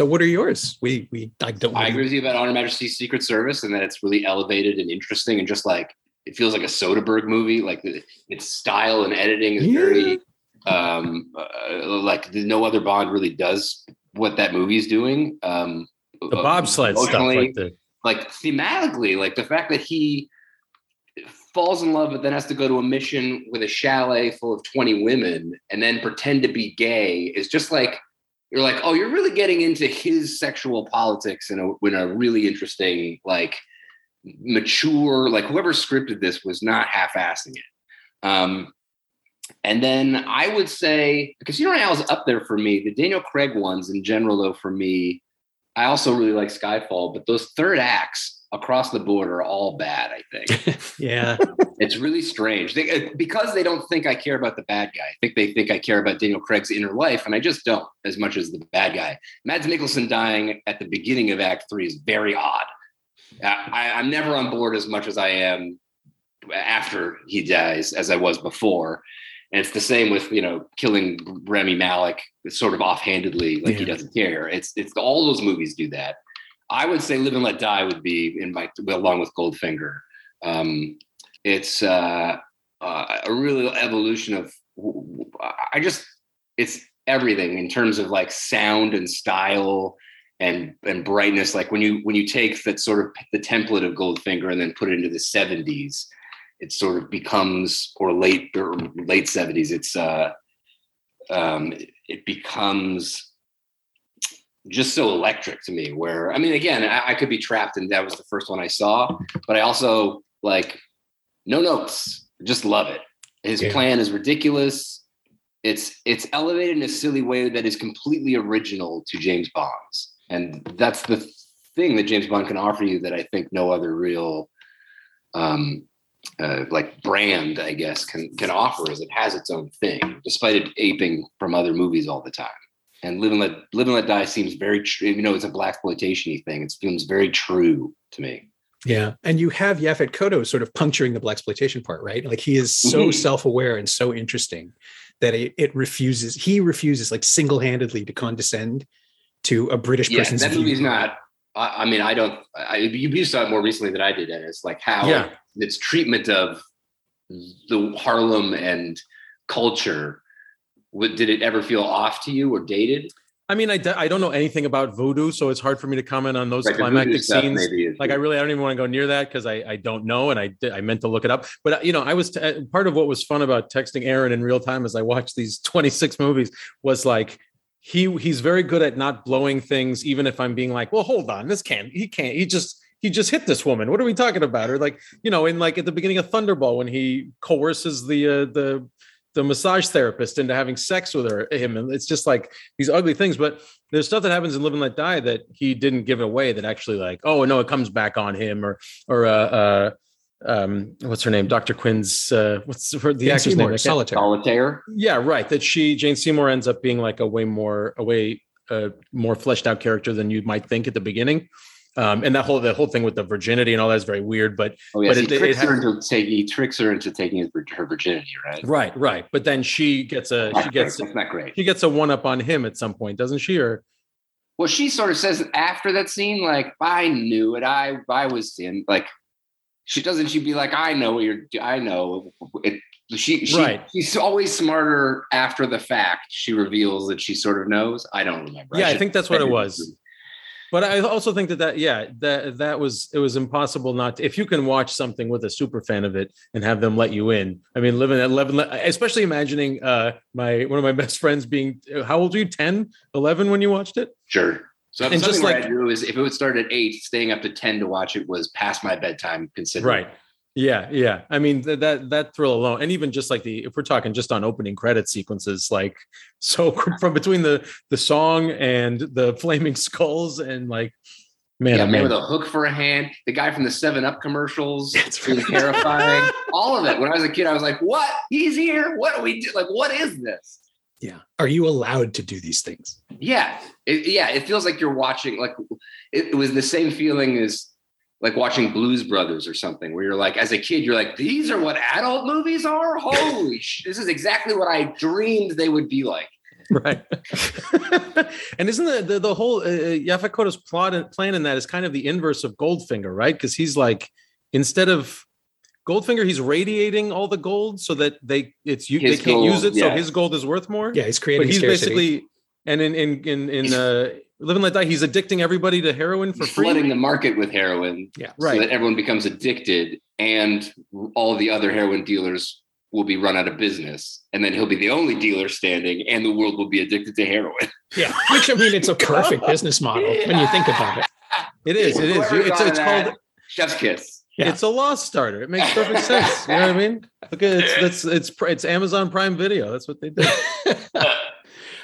So what are yours? We we I don't. I agree with you about On Her Majesty's Secret Service and that it's really elevated and interesting and just like it feels like a Soderbergh movie. Like the, its style and editing is yeah. very um uh, like no other Bond really does what that movie is doing. Um, the bobsled stuff, like the like thematically, like the fact that he falls in love but then has to go to a mission with a chalet full of 20 women and then pretend to be gay is just like you're like, oh, you're really getting into his sexual politics in a in a really interesting, like mature, like whoever scripted this was not half-assing it. Um, and then I would say because you know Royale is up there for me. The Daniel Craig ones in general, though, for me, I also really like Skyfall, but those third acts across the board are all bad, I think. yeah. It's really strange. They, uh, because they don't think I care about the bad guy. I think they think I care about Daniel Craig's inner life, and I just don't as much as the bad guy. Mads Mikkelsen dying at the beginning of Act Three is very odd. I, I'm never on board as much as I am after he dies as I was before. And it's the same with you know killing Rami Malek sort of offhandedly, like yeah. he doesn't care. It's it's all those movies do that. I would say Live and Let Die would be in my along with Goldfinger. Um, it's uh, uh, a real evolution of. I just it's everything in terms of like sound and style and and brightness. Like when you when you take that sort of the template of Goldfinger and then put it into the '70s, it sort of becomes or late or late 70s it's uh um it becomes just so electric to me where i mean again I, I, could be trapped and that was the first one i saw but i also like no notes just love it his yeah. plan is ridiculous it's it's elevated in a silly way that is completely original to james bond's and that's the thing that james bond can offer you that i think no other real um uh, like brand, I guess, can can offer is it has its own thing, despite it aping from other movies all the time. And Live and Let Live and Let Die seems very true. You know, it's a blaxploitation thing. It seems very true to me. Yeah, and you have Yaphet Kotto sort of puncturing the blaxploitation part, right? Like he is so mm-hmm. self-aware and so interesting that it, it refuses. He refuses, like single-handedly, to condescend to a British yeah, person's. That movie's not. I, I, mean, I don't. I, you saw it more recently than I did, and it's like how yeah its treatment of the Harlem and culture. Did it ever feel off to you or dated? I mean, I d- I don't know anything about voodoo, so it's hard for me to comment on those right, climactic scenes. Like, I really I don't even want to go near that because I, I don't know, and I I meant to look it up. But uh, you know, I was t- uh, part of what was fun about texting Aaron in real time as I watched these 26 movies was like he he's very good at not blowing things, even if I'm being like, well, hold on, this can't he can't he just he just hit this woman. What are we talking about? Or like, you know, in like at the beginning of Thunderball when he coerces the uh, the the massage therapist into having sex with her him and it's just like these ugly things but there's stuff that happens in live and let die that he didn't give away that actually like oh no it comes back on him or or uh, uh um what's her name? Dr quinn's uh what's her, the jane actress Seymour, name solitaire. Solitaire? Yeah right that she jane seymour ends up being like a way more a way uh, more fleshed out character than you might think at the beginning um, and that whole the whole thing with the virginity and all that is very weird. But oh, yes, but he it, tricks it, her into taking he tricks her into taking her virginity, right? Right, right. But then she gets a she gets that's not great. She gets a one up on him at some point, doesn't she? Or well, she sort of says after that scene, like I knew it. I I was in like she doesn't. She be like, I know what you're. I know it. She, she right. she's always smarter after the fact. She reveals that she sort of knows. I don't remember. Yeah, I, I think that's what it was but I also think that that yeah that that was it was impossible not to, if you can watch something with a super fan of it and have them let you in. I mean, living at 11, especially imagining uh my one of my best friends being how old are you 10, 11 when you watched it? Sure. So and just like I do is if it would start at eight, staying up to 10 to watch it was past my bedtime considering. Right. Yeah, yeah. I mean th- that that thrill alone, and even just like the if we're talking just on opening credit sequences, like so from between the the song and the flaming skulls and like man, yeah, oh, man with a hook for a hand, the guy from the Seven Up commercials, it's really terrifying. All of it. When I was a kid, I was like, "What? He's here? What do we do? Like, what is this?" Yeah. Are you allowed to do these things? Yeah. It, yeah. It feels like you're watching. Like it, it was the same feeling as like watching Blues Brothers or something, where you're like, as a kid, you're like, these are what adult movies are. Holy sh! This is exactly what I dreamed they would be like. Right. and isn't the the, the whole uh, uh Yaphet Kotto's plot and plan in that is kind of the inverse of Goldfinger, right? Because he's like, instead of Goldfinger, he's radiating all the gold so that they it's you they can't gold, use it, yeah. so his gold is worth more. Yeah, he's creating. But he's scarcity. basically and in in in in uh Live and Let Die, he's addicting everybody to heroin for free. Flooding the market with heroin, yeah, right. So that everyone becomes addicted, and all the other heroin dealers will be run out of business, and then he'll be the only dealer standing, and the world will be addicted to heroin. Yeah, which I mean, it's a perfect business model yeah. when you think about it. It is. It is. It's, it's called Chef's Kiss. Yeah. It's a loss starter. It makes perfect sense. You know what I mean? Look at it's it's it's it's Amazon Prime Video. That's what they do.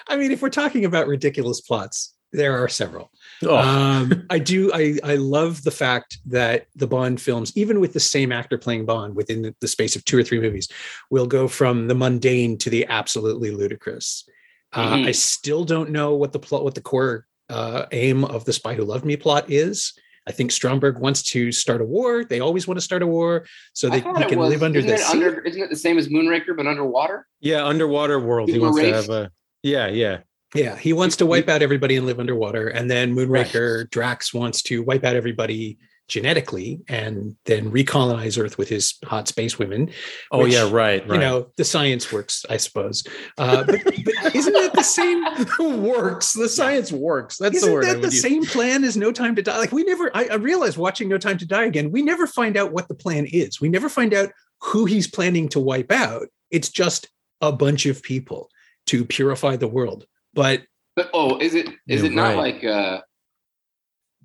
I mean, if we're talking about ridiculous plots, there are several. Oh. Um, I do. I I love the fact that the Bond films, even with the same actor playing Bond within the, the space of two or three movies, will go from the mundane to the absolutely ludicrous. Uh, mm-hmm. I still don't know what the plot, what the core uh, aim of the Spy Who Loved Me plot is. I think Stromberg wants to start a war. They always want to start a war so they, he can was, live under this. Under, isn't it the same as Moonraker but underwater? Yeah, underwater world. People he wants raced. to have a yeah, yeah. Yeah, he wants to wipe out everybody and live underwater. And then Moonraker, right. Drax wants to wipe out everybody genetically and then recolonize Earth with his hot space women. Oh which, yeah, right, right. You know, the science works, I suppose. Uh, but, but isn't that the same? works. The science works. That's isn't the word. That the use. same plan as No Time to Die. Like we never. I, I realized watching No Time to Die again. We never find out what the plan is. We never find out who he's planning to wipe out. It's just a bunch of people to purify the world. But but oh, is it is it not right. like uh,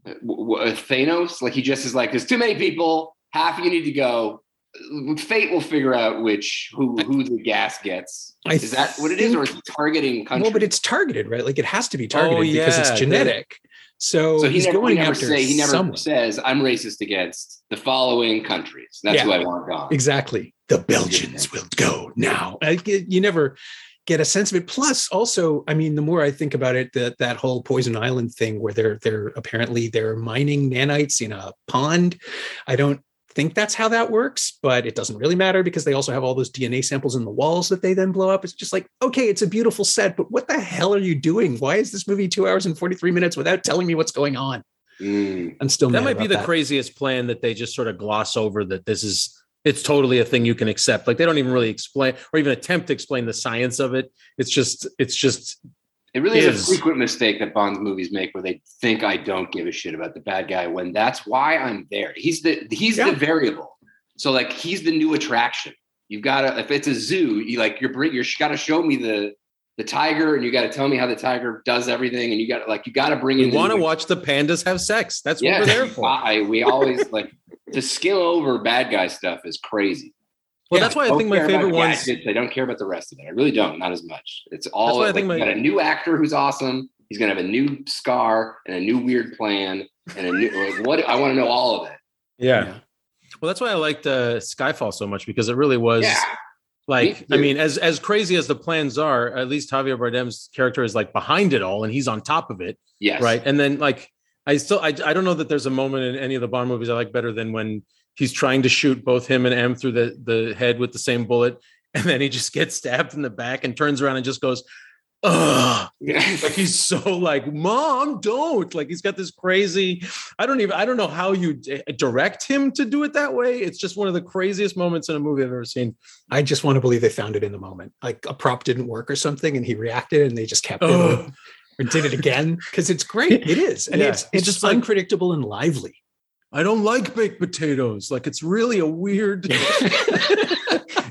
Thanos? Like he just is like, there's too many people. Half you need to go. Fate will figure out which who who the gas gets. I is that what it is, or is it targeting countries? Well, but it's targeted, right? Like it has to be targeted oh, yeah. because it's genetic. So, so he's never, going never after say, he never someone. says I'm racist against the following countries. That's yeah, who I want gone. Exactly. The Belgians will go now. I, you never get a sense of it. Plus, also, I mean, the more I think about it, that that whole Poison Island thing, where they're they're apparently they're mining nanites in a pond. I don't think that's how that works, but it doesn't really matter because they also have all those DNA samples in the walls that they then blow up. It's just like, okay, it's a beautiful set, but what the hell are you doing? Why is this movie two hours and 43 minutes without telling me what's going on? Mm. I'm still that might be the that. craziest plan that they just sort of gloss over that this is it's totally a thing you can accept. Like they don't even really explain or even attempt to explain the science of it. It's just it's just it really is, is a frequent mistake that Bond movies make where they think I don't give a shit about the bad guy when that's why I'm there. He's the he's yeah. the variable. So like he's the new attraction. You've got to if it's a zoo, you like you're you're got to show me the the tiger and you got to tell me how the tiger does everything and you got to like you got to bring in. We want to watch the pandas have sex. That's yeah, what we're there for. I, we always like to skill over bad guy stuff is crazy. Well, yeah, that's why I think my favorite ones. I don't care about the rest of it. I really don't. Not as much. It's all. That's why like, I think my, got a new actor who's awesome. He's gonna have a new scar and a new weird plan and a new like, what. I want to know all of it. Yeah. yeah. Well, that's why I liked uh, Skyfall so much because it really was. Yeah. Like, I mean, as as crazy as the plans are, at least Javier Bardem's character is like behind it all, and he's on top of it. Yes. Right. And then like, I still, I, I don't know that there's a moment in any of the Bond movies I like better than when he's trying to shoot both him and M through the the head with the same bullet, and then he just gets stabbed in the back and turns around and just goes, "Ugh!" like he's so like, "Mom, don't!" Like he's got this crazy. I don't even. I don't know how you eh, direct him to do it that way. It's just one of the craziest moments in a movie I've ever seen. I just want to believe they found it in the moment, like a prop didn't work or something, and he reacted, and they just kept it. Or did it again because it's great. It is, and yeah. it's it's, it's just like, unpredictable and lively. I don't like baked potatoes. Like it's really a weird.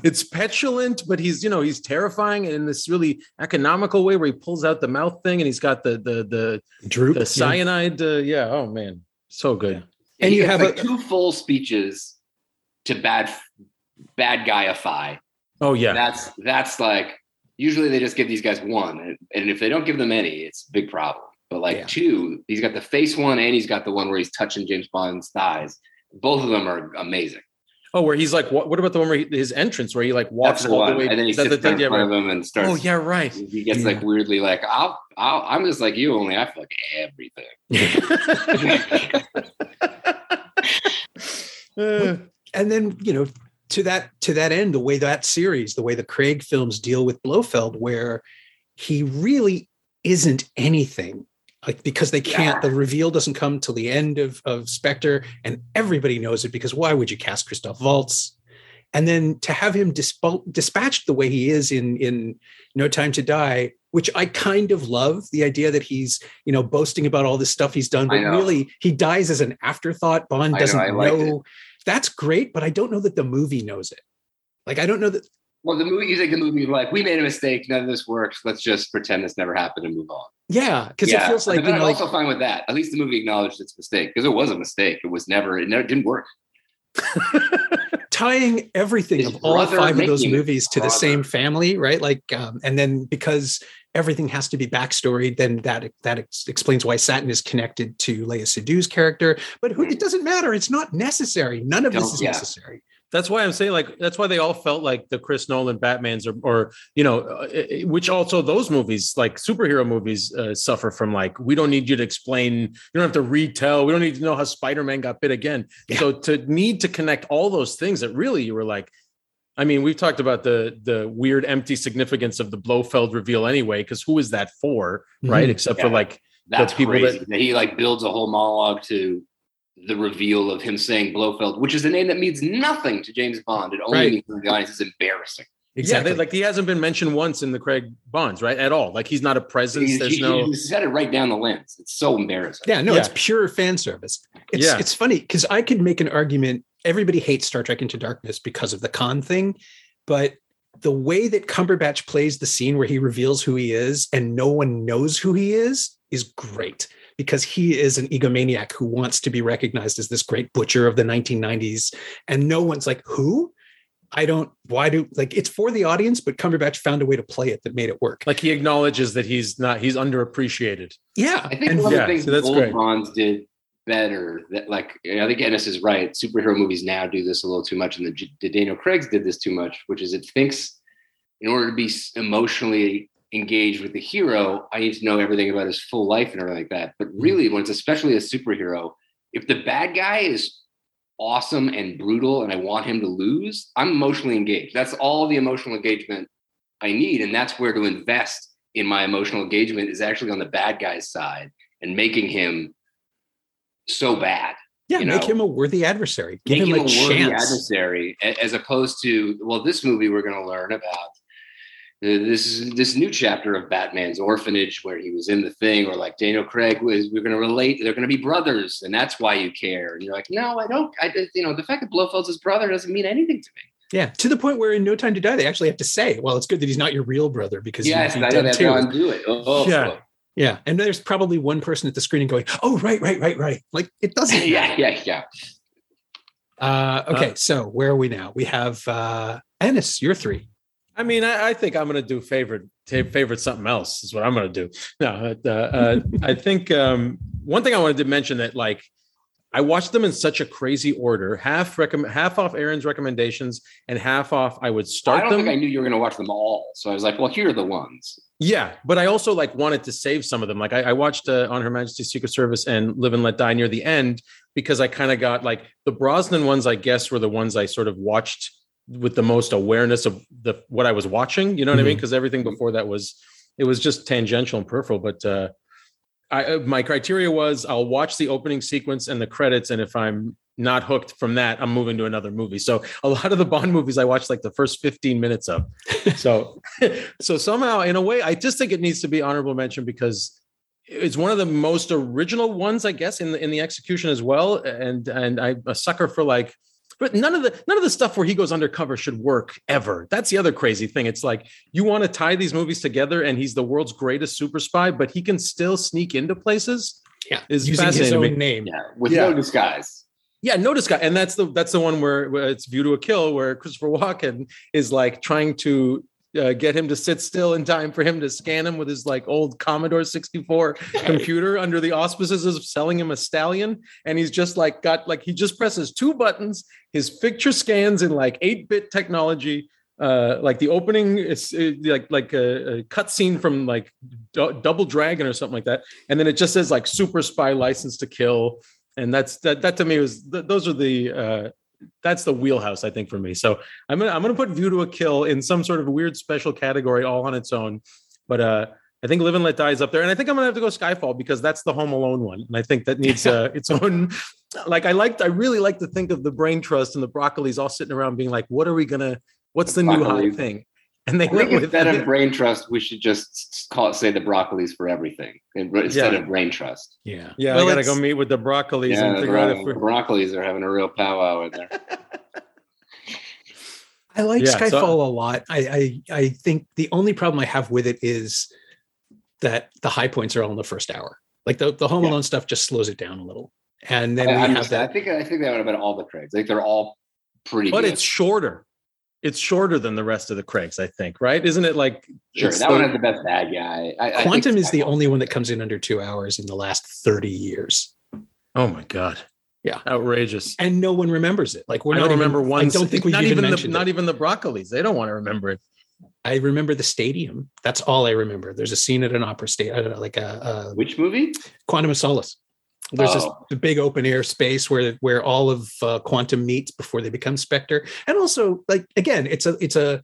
it's petulant, but he's you know he's terrifying in this really economical way where he pulls out the mouth thing and he's got the the the droop the cyanide. Yeah. Uh, yeah. Oh man, so good. Yeah. And, you have like a, two full speeches to bad bad guyify. Oh yeah, that's that's like usually they just give these guys one, and, and if they don't give them any, it's a big problem. But like yeah. two, he's got the face one and he's got the one where he's touching James Bond's thighs. Both of them are amazing. Oh, where he's like, what, what about the one where he, his entrance where he like walks all the way and then he sits the, the, in front of him and starts. Oh yeah, right. He gets yeah. like weirdly like, I'll, I'll, I'm just like you, only I feel like everything. Uh. and then you know, to that to that end, the way that series, the way the Craig films deal with Blofeld, where he really isn't anything like because they can't yeah. the reveal doesn't come till the end of of Spectre and everybody knows it because why would you cast Christoph Waltz and then to have him disp- dispatched the way he is in in No Time to Die which I kind of love the idea that he's you know boasting about all this stuff he's done but really he dies as an afterthought Bond doesn't know, know. That's great but I don't know that the movie knows it like I don't know that well, the movie, you think the movie like, we made a mistake, none of this works. Let's just pretend this never happened and move on. Yeah, because yeah. it feels like but you know, I'm also fine with that. At least the movie acknowledged its mistake because it was a mistake. It was never, it never didn't work. Tying everything His of all five of those movies to the same family, right? Like, um, and then because everything has to be backstory, then that that ex- explains why Safin is connected to Léa Seydoux's character. But who, it doesn't matter. It's not necessary. None of Don't, this is yeah. necessary that's why I'm saying like that's why they all felt like the Chris Nolan Batman's or or you know uh, which also those movies like superhero movies uh, suffer from like we don't need you to explain you don't have to retell we don't need to know how Spider-Man got bit again yeah. so to need to connect all those things that really you were like I mean we've talked about the the weird empty significance of the Blofeld reveal anyway because who is that for right mm-hmm. except yeah. for like that's people crazy. that he like builds a whole monologue to the reveal of him saying Blofeld, which is a name that means nothing to James Bond. It only right. means the audience is embarrassing. Exactly. Yeah, like he hasn't been mentioned once in the Craig Bonds, right? At all. Like he's not a presence. He's, There's he, no. He said it right down the lens. It's so embarrassing. Yeah, no, yeah. it's pure fan service. It's yeah. it's funny because I could make an argument everybody hates Star Trek Into Darkness because of the Khan thing, but the way that Cumberbatch plays the scene where he reveals who he is and no one knows who he is is great because he is an egomaniac who wants to be recognized as this great butcher of the 1990s and no one's like who I don't why do like it's for the audience, but Cumberbatch found a way to play it that made it work. Like he acknowledges that he's not he's underappreciated. Yeah. I think and, one of the things so old great. Bonds did better that like I think Ennis is right. Superhero movies now do this a little too much, and the, the Daniel Craig's did this too much, which is it thinks in order to be emotionally engaged with the hero, I need to know everything about his full life and everything like that. But mm-hmm. really, when it's especially a superhero, if the bad guy is awesome and brutal and I want him to lose, I'm emotionally engaged. That's all the emotional engagement I need. And that's where to invest in my emotional engagement is actually on the bad guy's side and making him so bad. Yeah, you know? make him a worthy adversary. Give him, him, a, a worthy adversary, as opposed to well, this movie we're going to learn about this this new chapter of Batman's orphanage where he was in the thing, or like Daniel Craig was, we're going to relate. They're going to be brothers, and that's why you care. And you're like, no, I don't. I you know the fact that Blofeld's his brother doesn't mean anything to me. Yeah, to the point where in No Time to Die they actually have to say, "Well, it's good that he's not your real brother because yes, I know too. undo it." Oh, oh, yeah, yeah, and there's probably one person at the screen going, "Oh, right, right, right, right." Like it doesn't. yeah, yeah, yeah. Uh, okay, uh, so where are we now? We have uh, Ennis, you're three. I mean, I, I, think I'm going to do favorite favorite something else is what I'm going to do. No, uh, uh, I think um, one thing I wanted to mention that like I watched them in such a crazy order, half recommend half off Aaron's recommendations and half off I would start. I don't them. think I knew you were going to watch them all, so I was like, well, here are the ones. Yeah, but I also like wanted to save some of them. Like I, I watched uh, on Her Majesty's Secret Service and Live and Let Die near the end because I kind of got like the Brosnan ones. I guess were the ones I sort of watched with the most awareness of the what I was watching. You know what mm-hmm. I mean? Because everything before that was it was just tangential and peripheral. But uh, I uh, my criteria was I'll watch the opening sequence and the credits, and if I'm not hooked from that, I'm moving to another movie. So a lot of the Bond movies I watched like the first 15 minutes of. So so somehow in a way, I just think it needs to be honorable mention because it's one of the most original ones, I guess, in the in the execution as well. And and I'm a sucker for like but none of the none of the stuff where he goes undercover should work ever. That's the other crazy thing. It's like you want to tie these movies together, and he's the world's greatest super spy, but he can still sneak into places. Yeah, is using his own name. Yeah, with yeah. no disguise. Yeah, no disguise, and that's the that's the one where, where it's View to a Kill, where Christopher Walken is like trying to uh, get him to sit still in time for him to scan him with his like old Commodore 64 computer under the auspices of selling him a stallion. And he's just like got like he just presses two buttons. His picture scans in like 8-bit technology. Uh, like the opening is uh, like like a, a cutscene from like D- Double Dragon or something like that, and then it just says like Super Spy License to Kill, and that's that. That to me was th- those are the uh, that's the wheelhouse, I think, for me. So I'm gonna I'm gonna put View to a Kill in some sort of weird special category all on its own. But uh I think Live and Let Die is up there, and I think I'm gonna have to go Skyfall because that's the Home Alone one, and I think that needs uh, its own. Like I liked, I really like to think of the Brain Trust and the Broccoli's all sitting around being like, "What are we gonna? What's the new hot thing?" And they I think instead of brain trust, we should just call it say the broccolis for everything instead yeah. of brain trust. Yeah, yeah. Well, I gotta go meet with the broccolis yeah, and figure out if the broccolis are having a real powwow in there. I like yeah, Skyfall so, a lot. I, I I think the only problem I have with it is that the high points are all in the first hour. Like the, the Home Alone yeah. stuff just slows it down a little. And then I, we have that. I think I think that would have been all the trades. Like they're all pretty. But good. it's shorter it's shorter than the rest of the Craigs, I think, right? Isn't it like sure that the, one has the best bad guy? I, Quantum I is the only one that comes in under two hours in the last 30 years. Oh my god. Yeah. Outrageous. And no one remembers it. Like we're I not don't remember even, one. I don't think we not even, even the, not even the broccolis. They don't want to remember it. I remember the stadium. That's all I remember. There's a scene at an opera state, I uh, don't know, like a, a which movie? Quantum of Solace. There's oh. this big open air space where where all of uh, quantum meets before they become Spectre, and also like again, it's a it's a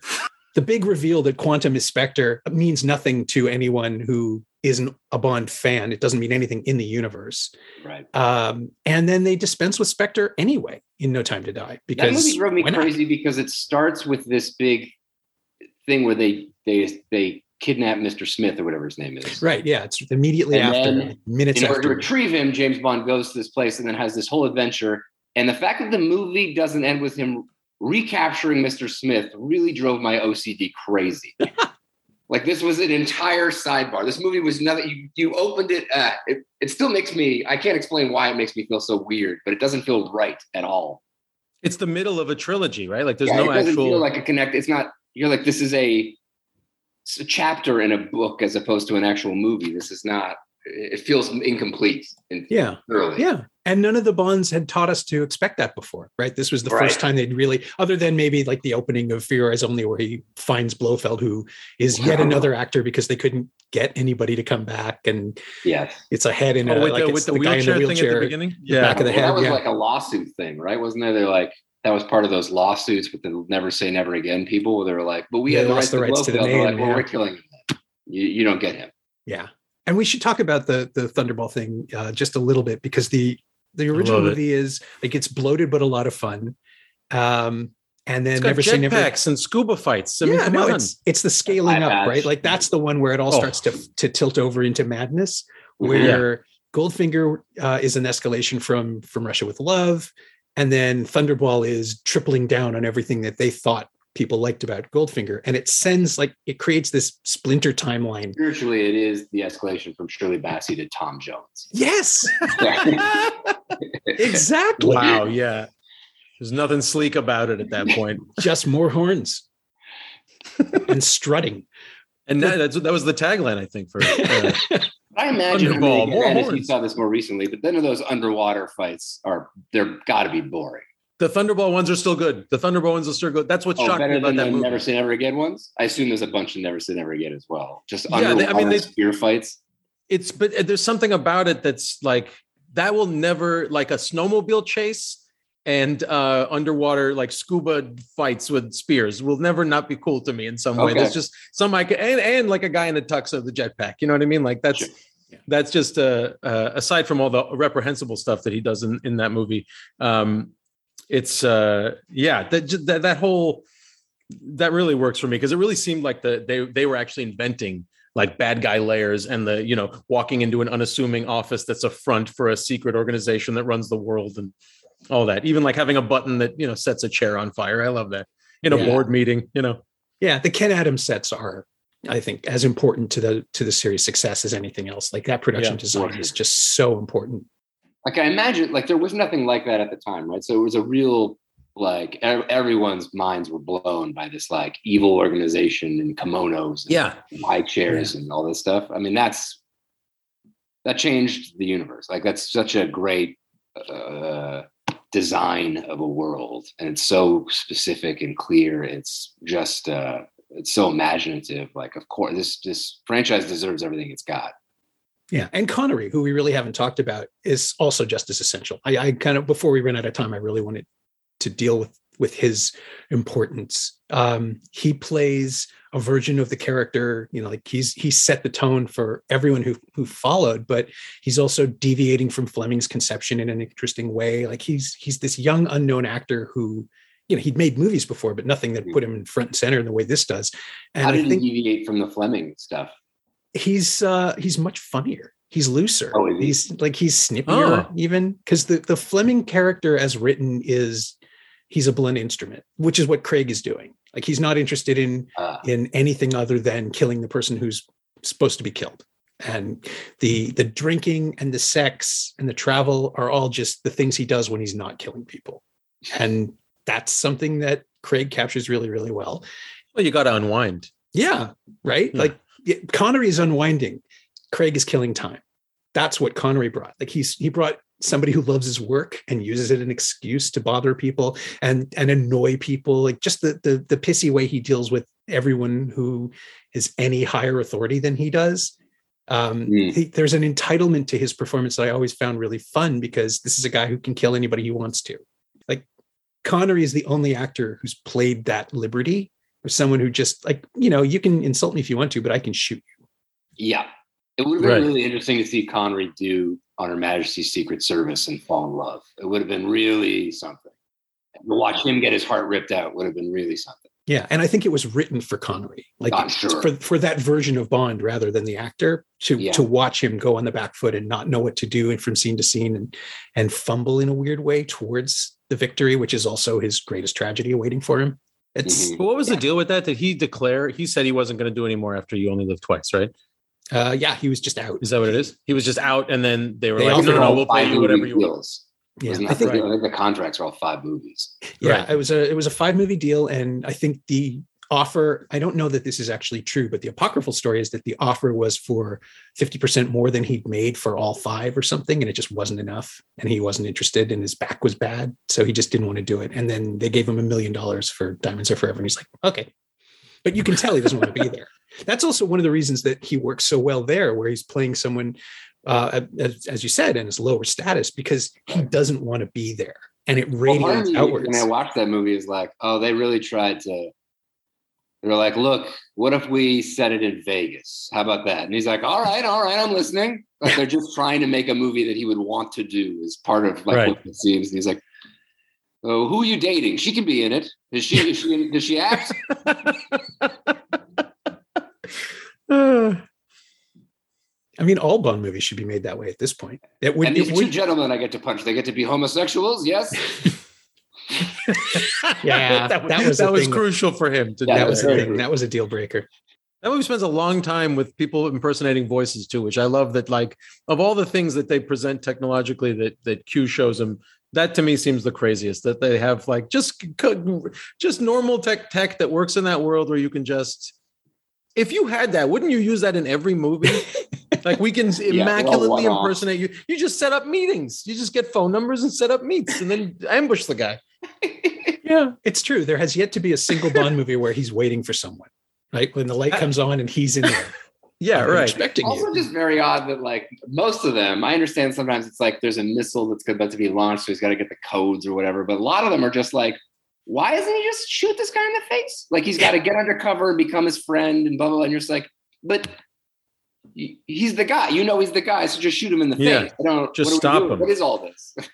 the big reveal that quantum is Spectre means nothing to anyone who isn't a Bond fan. It doesn't mean anything in the universe. Right. Um, and then they dispense with Spectre anyway in No Time to Die because that movie drove me crazy because it starts with this big thing where they they they kidnap Mr. Smith or whatever his name is. Right. Yeah. It's immediately and after then, minutes. In order after. to retrieve him, James Bond goes to this place and then has this whole adventure. And the fact that the movie doesn't end with him recapturing Mr. Smith really drove my OCD crazy. like this was an entire sidebar. This movie was nothing. You, you opened it, uh, it. It still makes me. I can't explain why it makes me feel so weird, but it doesn't feel right at all. It's the middle of a trilogy, right? Like there's yeah, no it doesn't actual. Feel like a connect. It's not. You're like this is a, a chapter in a book as opposed to an actual movie. This is not it feels incomplete. yeah. Early. Yeah. And none of the Bonds had taught us to expect that before, right? This was the right. first time they'd really, other than maybe like the opening of For Your Eyes Only, where he finds Blofeld, who is yet another actor because they couldn't get anybody to come back. And yes, it's a head in oh, a, with like the, with the, the wheelchair, thing at the beginning. Yeah. back of the well, head. That was yeah. like a lawsuit thing, right? Wasn't there? They're like, that was part of those lawsuits with the never say never again people where they were like, but we yeah, had the rights, the rights to, the name. Like, well, yeah. we're killing him. You, you don't get him. Yeah and we should talk about the the Thunderball thing uh, just a little bit because the the original movie it. is like it's bloated but a lot of fun. Um, and then never say never and scuba fights. I mean, yeah, no, it's it's the scaling up, right? Like that's the one where it all oh. starts to to tilt over into madness, mm-hmm. where yeah. Goldfinger uh, is an escalation from from Russia with Love, and then Thunderball is tripling down on everything that they thought people liked about Goldfinger. And it sends like it creates this splinter timeline. Spiritually, it is the escalation from Shirley Bassey to Tom Jones. Yes. exactly. Wow. Yeah. There's nothing sleek about it at that point. Just more horns and strutting. And that, that was the tagline, I think, for. Uh, I imagine Thunderball, more horns. you saw this more recently, but then those underwater fights are they're got to be boring. The Thunderball ones are still good. The Thunderball ones are still good. That's what's oh, shocking about that movie. Never Say Never Again ones. I assume there's a bunch of Never Say Never Again as well. Just yeah, they, I mean, they, spear fights. It's but uh, there's something about it that's like that will never like a snowmobile chase and uh, underwater like scuba fights with spears will never not be cool to me in some way. Okay. There's just some I like and and like a guy in a tux of the jetpack. You know what I mean? Like that's. Sure. Yeah. That's just uh, uh, aside from all the reprehensible stuff that he does in, in that movie. Um, it's uh yeah that that, that whole that really works for me because it really seemed like the they they were actually inventing like bad guy layers and the you know walking into an unassuming office that's a front for a secret organization that runs the world and all that even like having a button that you know sets a chair on fire i love that in a yeah. board meeting you know yeah the ken adams sets are i think as important to the to the series success as anything else like that production yeah. design is just so important like I imagine, like there was nothing like that at the time, right? So it was a real like everyone's minds were blown by this like evil organization and kimonos, and yeah, high chairs yeah. and all this stuff. I mean, that's that changed the universe. Like that's such a great uh, design of a world, and it's so specific and clear. It's just uh, it's so imaginative. Like, of course, this this franchise deserves everything it's got. Yeah, and Connery, who we really haven't talked about, is also just as essential. I, I, kind of before we run out of time, I really wanted to deal with with his importance. Um, he plays a version of the character, you know, like he's he set the tone for everyone who who followed, but he's also deviating from Fleming's conception in an interesting way. Like he's he's this young unknown actor who you know he'd made movies before, but nothing that put him in front and center in the way this does. And How did I think, he deviate from the Fleming stuff? he's uh he's much funnier he's looser oh, he's like he's snippier oh. even because the the fleming character as written is he's a blunt instrument which is what craig is doing like he's not interested in uh. in anything other than killing the person who's supposed to be killed and the the drinking and the sex and the travel are all just the things he does when he's not killing people and that's something that craig captures really really well well you got to unwind yeah right yeah. like Connery is unwinding. Craig is killing time. That's what Connery brought. Like he's he brought somebody who loves his work and uses it an excuse to bother people and and annoy people. Like just the the the pissy way he deals with everyone who is any higher authority than he does. Um, mm. he, there's an entitlement to his performance that I always found really fun because this is a guy who can kill anybody he wants to. Like Connery is the only actor who's played that liberty or someone who just like you know you can insult me if you want to but i can shoot you yeah it would have been right. really interesting to see connery do on her majesty's secret service and fall in love it would have been really something to watch him get his heart ripped out would have been really something Yeah, and I think it was written for Connery, like sure. for for that version of Bond rather than the actor to yeah. to watch him go on the back foot and not know what to do and from scene to scene and and fumble in a weird way towards the victory, which is also his greatest tragedy awaiting for him. It's mm-hmm. what was yeah. the deal with that? Did he declare? He said he wasn't going to do anymore after you only live twice, right? Uh, yeah, he was just out. Is that what it is? He was just out, and then they were they like, "No, no, no, we'll pay you whatever you want." Yeah, I think, right. I think the contracts are all five movies. Yeah, right. it was a it was a five movie deal, and I think the offer i don't know that this is actually true but the apocryphal story is that the offer was for 50% more than he'd made for all five or something and it just wasn't enough and he wasn't interested and his back was bad so he just didn't want to do it and then they gave him a million dollars for diamonds are forever and he's like okay but you can tell he doesn't want to be there that's also one of the reasons that he works so well there where he's playing someone uh, as, as you said in his lower status because he doesn't want to be there and it radiates well, outwards. When I watched that movie, is like, oh, they really tried to they're like, look, what if we set it in Vegas? How about that? And he's like, all right, all right, I'm listening. Like they're just trying to make a movie that he would want to do as part of like right. what it seems. And he's like, oh, who are you dating? She can be in it. Is she, is she does she act? I mean, all Bond movies should be made that way at this point. It would, and these two would... gentlemen I get to punch, they get to be homosexuals, yes? yeah, that, that, was that was crucial for him. To yeah, that was that. that was a deal breaker. That movie spends a long time with people impersonating voices too, which I love. That like of all the things that they present technologically that that Q shows them, that to me seems the craziest. That they have like just just normal tech tech that works in that world where you can just if you had that, wouldn't you use that in every movie? like we can yeah, immaculately well, impersonate you. You just set up meetings. You just get phone numbers and set up meets and then ambush the guy. yeah, it's true. There has yet to be a single Bond movie where he's waiting for someone, right? When the light comes on and he's in there. yeah, right. Expecting also, you. just very odd that like most of them. I understand sometimes it's like there's a missile that's about to be launched, so he's got to get the codes or whatever. But a lot of them are just like, why doesn't he just shoot this guy in the face? Like he's got to get undercover and become his friend and blah blah. blah. And you're just like, but he's the guy. You know he's the guy, so just shoot him in the yeah. face. I don't just stop him. What is all this?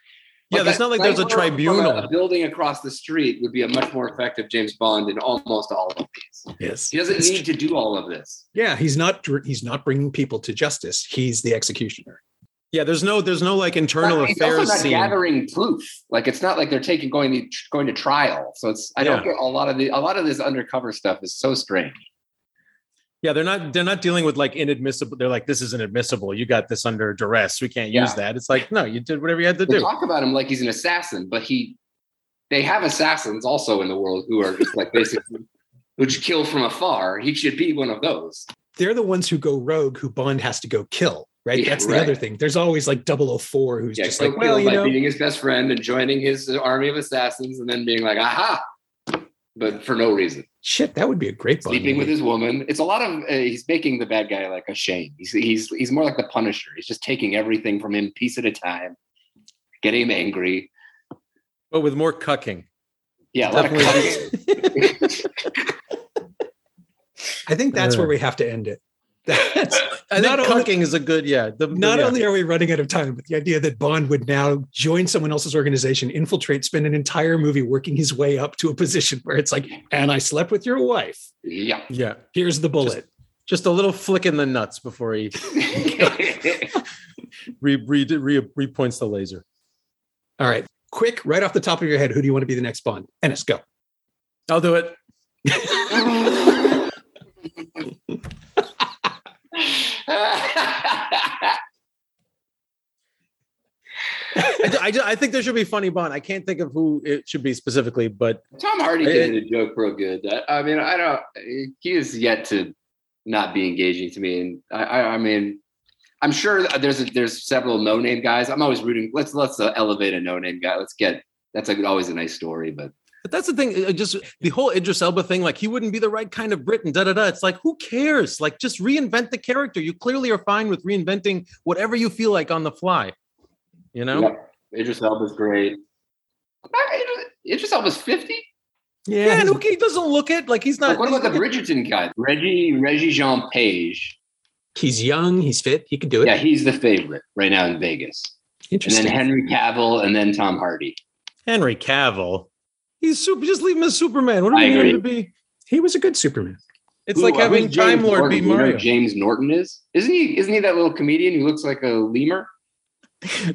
Yeah, like it's not like there's a uh, tribunal. A, a, building across the street would be a much more effective James Bond in almost all of these. Yes, he doesn't need to do all of this. Yeah, he's not. He's not bringing people to justice. He's the executioner. Yeah, there's no, there's no like internal affairs. Also not scene. gathering proof. Like it's not like they're taking going to going to trial. So it's I yeah. don't get a lot of the a lot of this undercover stuff is so strange. Yeah, they're not they're not dealing with like inadmissible. They're like, this isn't admissible. You got this under duress. We can't yeah. use that. It's like, no, you did whatever you had to they do. Talk about him like he's an assassin, but he they have assassins also in the world who are just like basically which kill from afar. He should be one of those. They're the ones who go rogue who Bond has to go kill, right? Yeah, That's the right. other thing. There's always like 004 who's yeah, just like, well, you know, beating his best friend and joining his army of assassins and then being like, aha, but for no reason. Shit, that would be a great sleeping with his woman. It's a lot of uh, he's making the bad guy like a shame. He's he's he's more like the Punisher. He's just taking everything from him piece at a time, getting him angry, but with more cucking. Yeah, a lot of cucking. I think that's where we have to end it. That's I think cucking is a good, yeah. The, not yeah. only are we running out of time, but the idea that Bond would now join someone else's organization, infiltrate, spend an entire movie working his way up to a position where it's like, and I slept with your wife. Yeah. Yeah. Here's the bullet. Just, just a little flick in the nuts before he re, re, re, re points the laser. All right. Quick, right off the top of your head, who do you want to be the next Bond? Ennis, go. I'll do it. I, I, I, think there should be funny Bond. I can't think of who it should be specifically, but Tom Hardy did a joke real good. I, I, mean, I don't. He is yet to not be engaging to me, and I, I mean, I'm sure there's a, there's several no name guys. I'm always rooting. Let's let's uh, elevate a no name guy. Let's get that's like always a nice story, but but that's the thing. Uh, uh, just the whole Idris Elba thing, like he wouldn't be the right kind of Brit and da da da. It's like, who cares? Like, just reinvent the character. You clearly are fine with reinventing whatever you feel like on the fly. You know? Yep. Idris Elba's great. Idris Elba's 50? Yeah, yeah and he doesn't look it like he's not. Like what about the Bridgerton guy? Reggie Regé-Jean Page. He's young, he's fit, he could do it. Yeah, he's the favorite right now in Vegas. Interesting. And then Henry Cavill and then Tom Hardy. Henry Cavill. He's super. Just leave him as Superman. What do we need him to be? He was a good Superman. It's Who, like having Time Lord be Mario. James Norton is, isn't he? Isn't he that little comedian who looks like a lemur?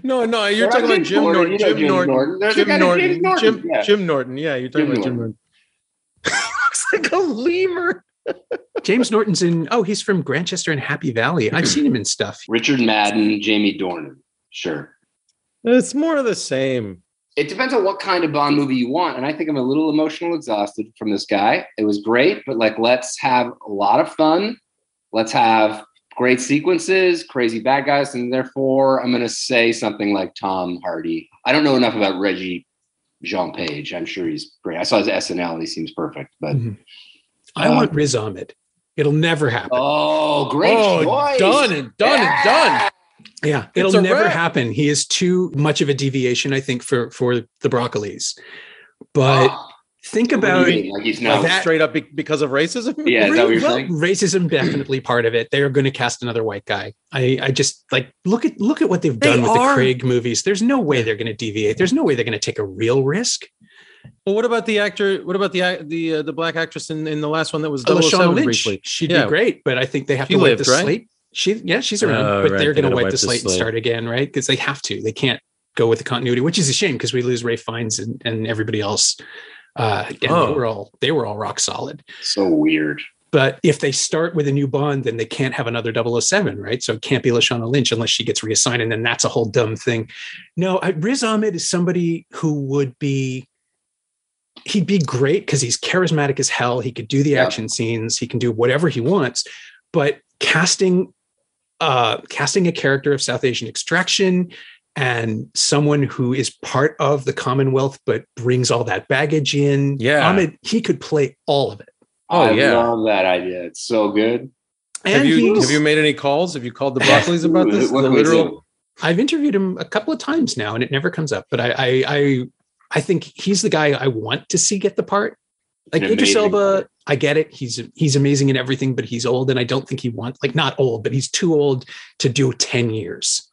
No, no, you're talking about Jim Norton. Norton. Jim Norton. Jim Norton. Jim, yeah. Jim Norton. Yeah, you're talking Jim about Jim Norton. looks like a lemur. James Norton's in. Oh, he's from Grantchester and Happy Valley. I've seen him in stuff. Richard Madden, Jamie Dornan. Sure. It's more of the same. It depends on what kind of Bond movie you want. And I think I'm a little emotional exhausted from this guy. It was great, but like, let's have a lot of fun. Let's have great sequences, crazy bad guys. And therefore, I'm going to say something like Tom Hardy. I don't know enough about Reggie Jean Page. I'm sure he's great. I saw his SNL and he seems perfect, but. Mm-hmm. I want Riz Ahmed. It'll never happen. Oh, great oh, choice. Done and done yeah. and done. Yeah, it'll never wrap. happen. He is too much of a deviation, I think, for for the Broccoli's. But oh, think about like he's not that, straight up because of racism. Yeah, well, racism definitely part of it. They are going to cast another white guy. I I just like look at look at what they've done they with are. the Craig movies. There's no way they're going to deviate. There's no way they're going to take a real risk. Well, what about the actor? What about the the uh, the black actress in, in the last one that was oh, Lynch? Briefly? She'd yeah. be great, but I think they have she to wipe the right? slate. She, yeah, she's around, uh, but right. they're going to wipe the slate, slate and start again, right? Because they have to. They can't go with the continuity, which is a shame because we lose Ralph Fiennes and, and everybody else. Uh, again, oh. they were all they were all rock solid. So weird. But if they start with a new Bond, then they can't have another 007, right? So it can't be Lashana Lynch unless she gets reassigned, and then that's a whole dumb thing. No, I, Riz Ahmed is somebody who would be he'd be great because he's charismatic as hell. He could do the yeah. action scenes. He can do whatever he wants. But casting, uh, casting a character of South Asian extraction and someone who is part of the Commonwealth but brings all that baggage in. Yeah, Ahmed, he could play all of it. Oh I yeah, love that idea. It's so good. And have you have you made any calls? Have you called the Broccoli's about this? the literal. I've interviewed him a couple of times now, and it never comes up. But I, I, I I think he's the guy I want to see get the part. Like Idris Elba, I get it. He's he's amazing in everything, but he's old, and I don't think he wants like not old, but he's too old to do ten years.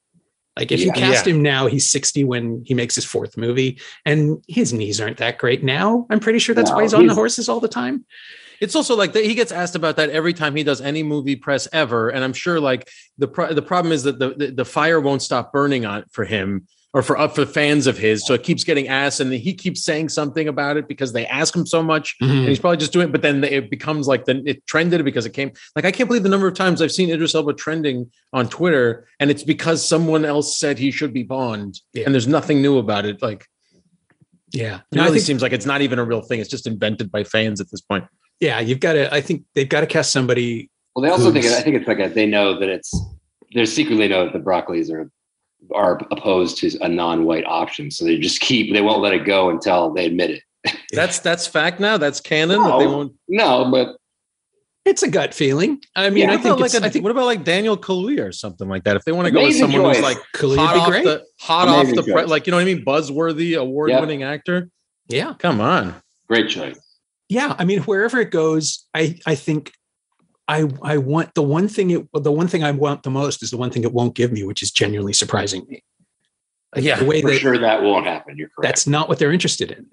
Like if yeah, you cast yeah. him now, he's 60 when he makes his fourth movie, and his knees aren't that great now. I'm pretty sure that's no, why he's, he's on the horses all the time. It's also like that he gets asked about that every time he does any movie press ever, and I'm sure like the pro- the problem is that the, the, the fire won't stop burning on for him or for uh, for fans of his. So it keeps getting asked, and he keeps saying something about it because they ask him so much, mm-hmm. and he's probably just doing it. But then it becomes like then it trended because it came. Like I can't believe the number of times I've seen Idris Elba trending on Twitter, and it's because someone else said he should be Bond, yeah. and there's nothing new about it. Like, yeah, it really think, seems like it's not even a real thing. It's just invented by fans at this point. Yeah, you've got to. I think they've got to cast somebody. Well, they also think. I think it's like a, they know that it's. they're secretly know that the Broccoli's are are opposed to a non-white option. So they just keep they won't let it go until they admit it. that's that's fact now. That's canon. No, that they won't. No, but it's a gut feeling. I mean, yeah, I think like a, I think what about like Daniel Kaluuya or something like that? If they want to go with someone choice. who's like Kaluuya hot off great. the hot Amazing off the pre- like you know what I mean, buzzworthy, award-winning yep. actor. Yeah, come on, great choice. Yeah, I mean, wherever it goes, I I think I I want the one thing it the one thing I want the most is the one thing it won't give me, which is genuinely surprising me. Like yeah, the way for that, sure that won't happen. You're correct. That's not what they're interested in.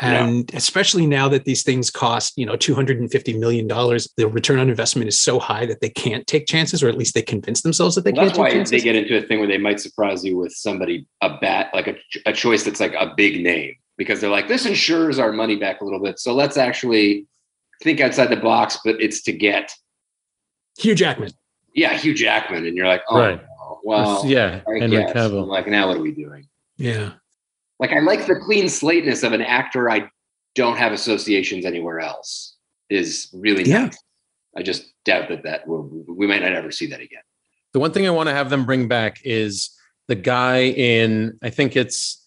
And yeah. especially now that these things cost, you know, $250 million, the return on investment is so high that they can't take chances, or at least they convince themselves that they well, can't that's why they get into a thing where they might surprise you with somebody, a bat, like a, a choice that's like a big name, because they're like, this ensures our money back a little bit. So let's actually think outside the box, but it's to get Hugh Jackman. Yeah, Hugh Jackman, and you're like, oh, right. well, yeah, I Henry guess. Cavill. like, now what are we doing? Yeah, like I like the clean slateness of an actor I don't have associations anywhere else is really yeah. Nice. I just doubt that that we might not ever see that again. The one thing I want to have them bring back is the guy in I think it's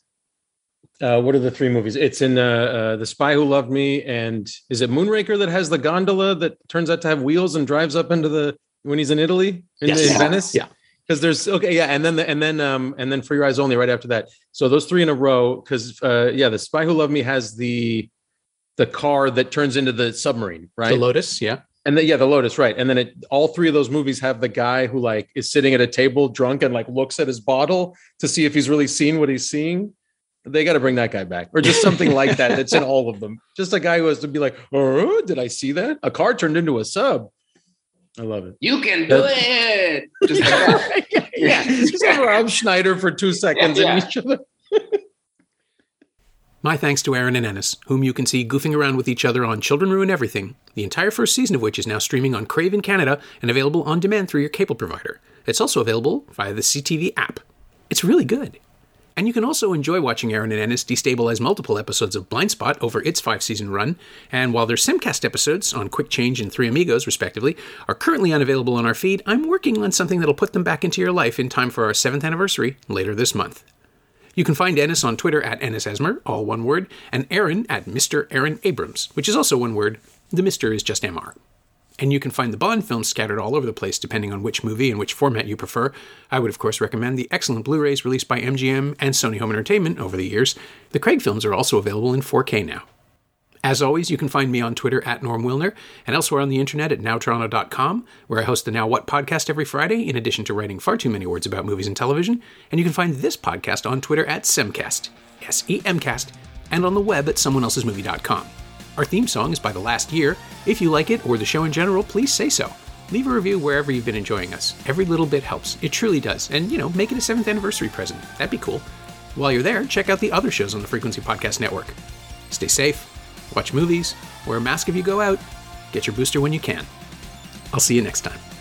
uh, what are the three movies? It's in uh, uh, The Spy Who Loved Me, and is it Moonraker that has the gondola that turns out to have wheels and drives up into the when he's in Italy in, yes. in Venice? Yeah, because there's okay, yeah, and then the, and then um and then For Your Eyes Only right after that. So those three in a row, because uh, yeah, The Spy Who Loved Me has the the car that turns into the submarine, right? The Lotus, yeah. And then yeah, the Lotus, right? And then it, all three of those movies have the guy who like is sitting at a table drunk and like looks at his bottle to see if he's really seen what he's seeing They got to bring that guy back, or just something like that. That's in all of them. Just a guy who has to be like, "Oh, did I see that? A car turned into a sub." I love it. You can do it. Just like yeah, yeah. Just have Rob Schneider for two seconds yeah, yeah. in each other. My thanks to Aaron and Ennis, whom you can see goofing around with each other on Children Ruin Everything, the entire first season of which is now streaming on Crave in Canada and available on demand through your cable provider. It's also available via the CTV app. It's really good. And you can also enjoy watching Aaron and Ennis destabilize multiple episodes of Blindspot over its five season run. And while their Semcast episodes on Quick Change and Three Amigos, respectively, are currently unavailable on our feed, I'm working on something that'll put them back into your life in time for our seventh anniversary later this month. You can find Ennis on Twitter at Ennis Esmer, all one word, and Aaron at Mr. Aaron Abrams, which is also one word. The Mr. is just MR. And you can find the Bond films scattered all over the place depending on which movie and which format you prefer. I would, of course, recommend the excellent Blu rays released by MGM and Sony Home Entertainment over the years. The Craig films are also available in 4K now. As always, you can find me on Twitter at Norm Wilner and elsewhere on the internet at nowtoronto.com, where I host the Now What podcast every Friday, in addition to writing far too many words about movies and television. And you can find this podcast on Twitter at Semcast, S E M Cast, and on the web at someoneelsesmovie.com. Our theme song is by The Last Year. If you like it or the show in general, please say so. Leave a review wherever you've been enjoying us. Every little bit helps. It truly does. And, you know, make it a 7th anniversary present. That'd be cool. While you're there, check out the other shows on the Frequency Podcast Network. Stay safe watch movies, wear a mask if you go out, get your booster when you can. I'll see you next time.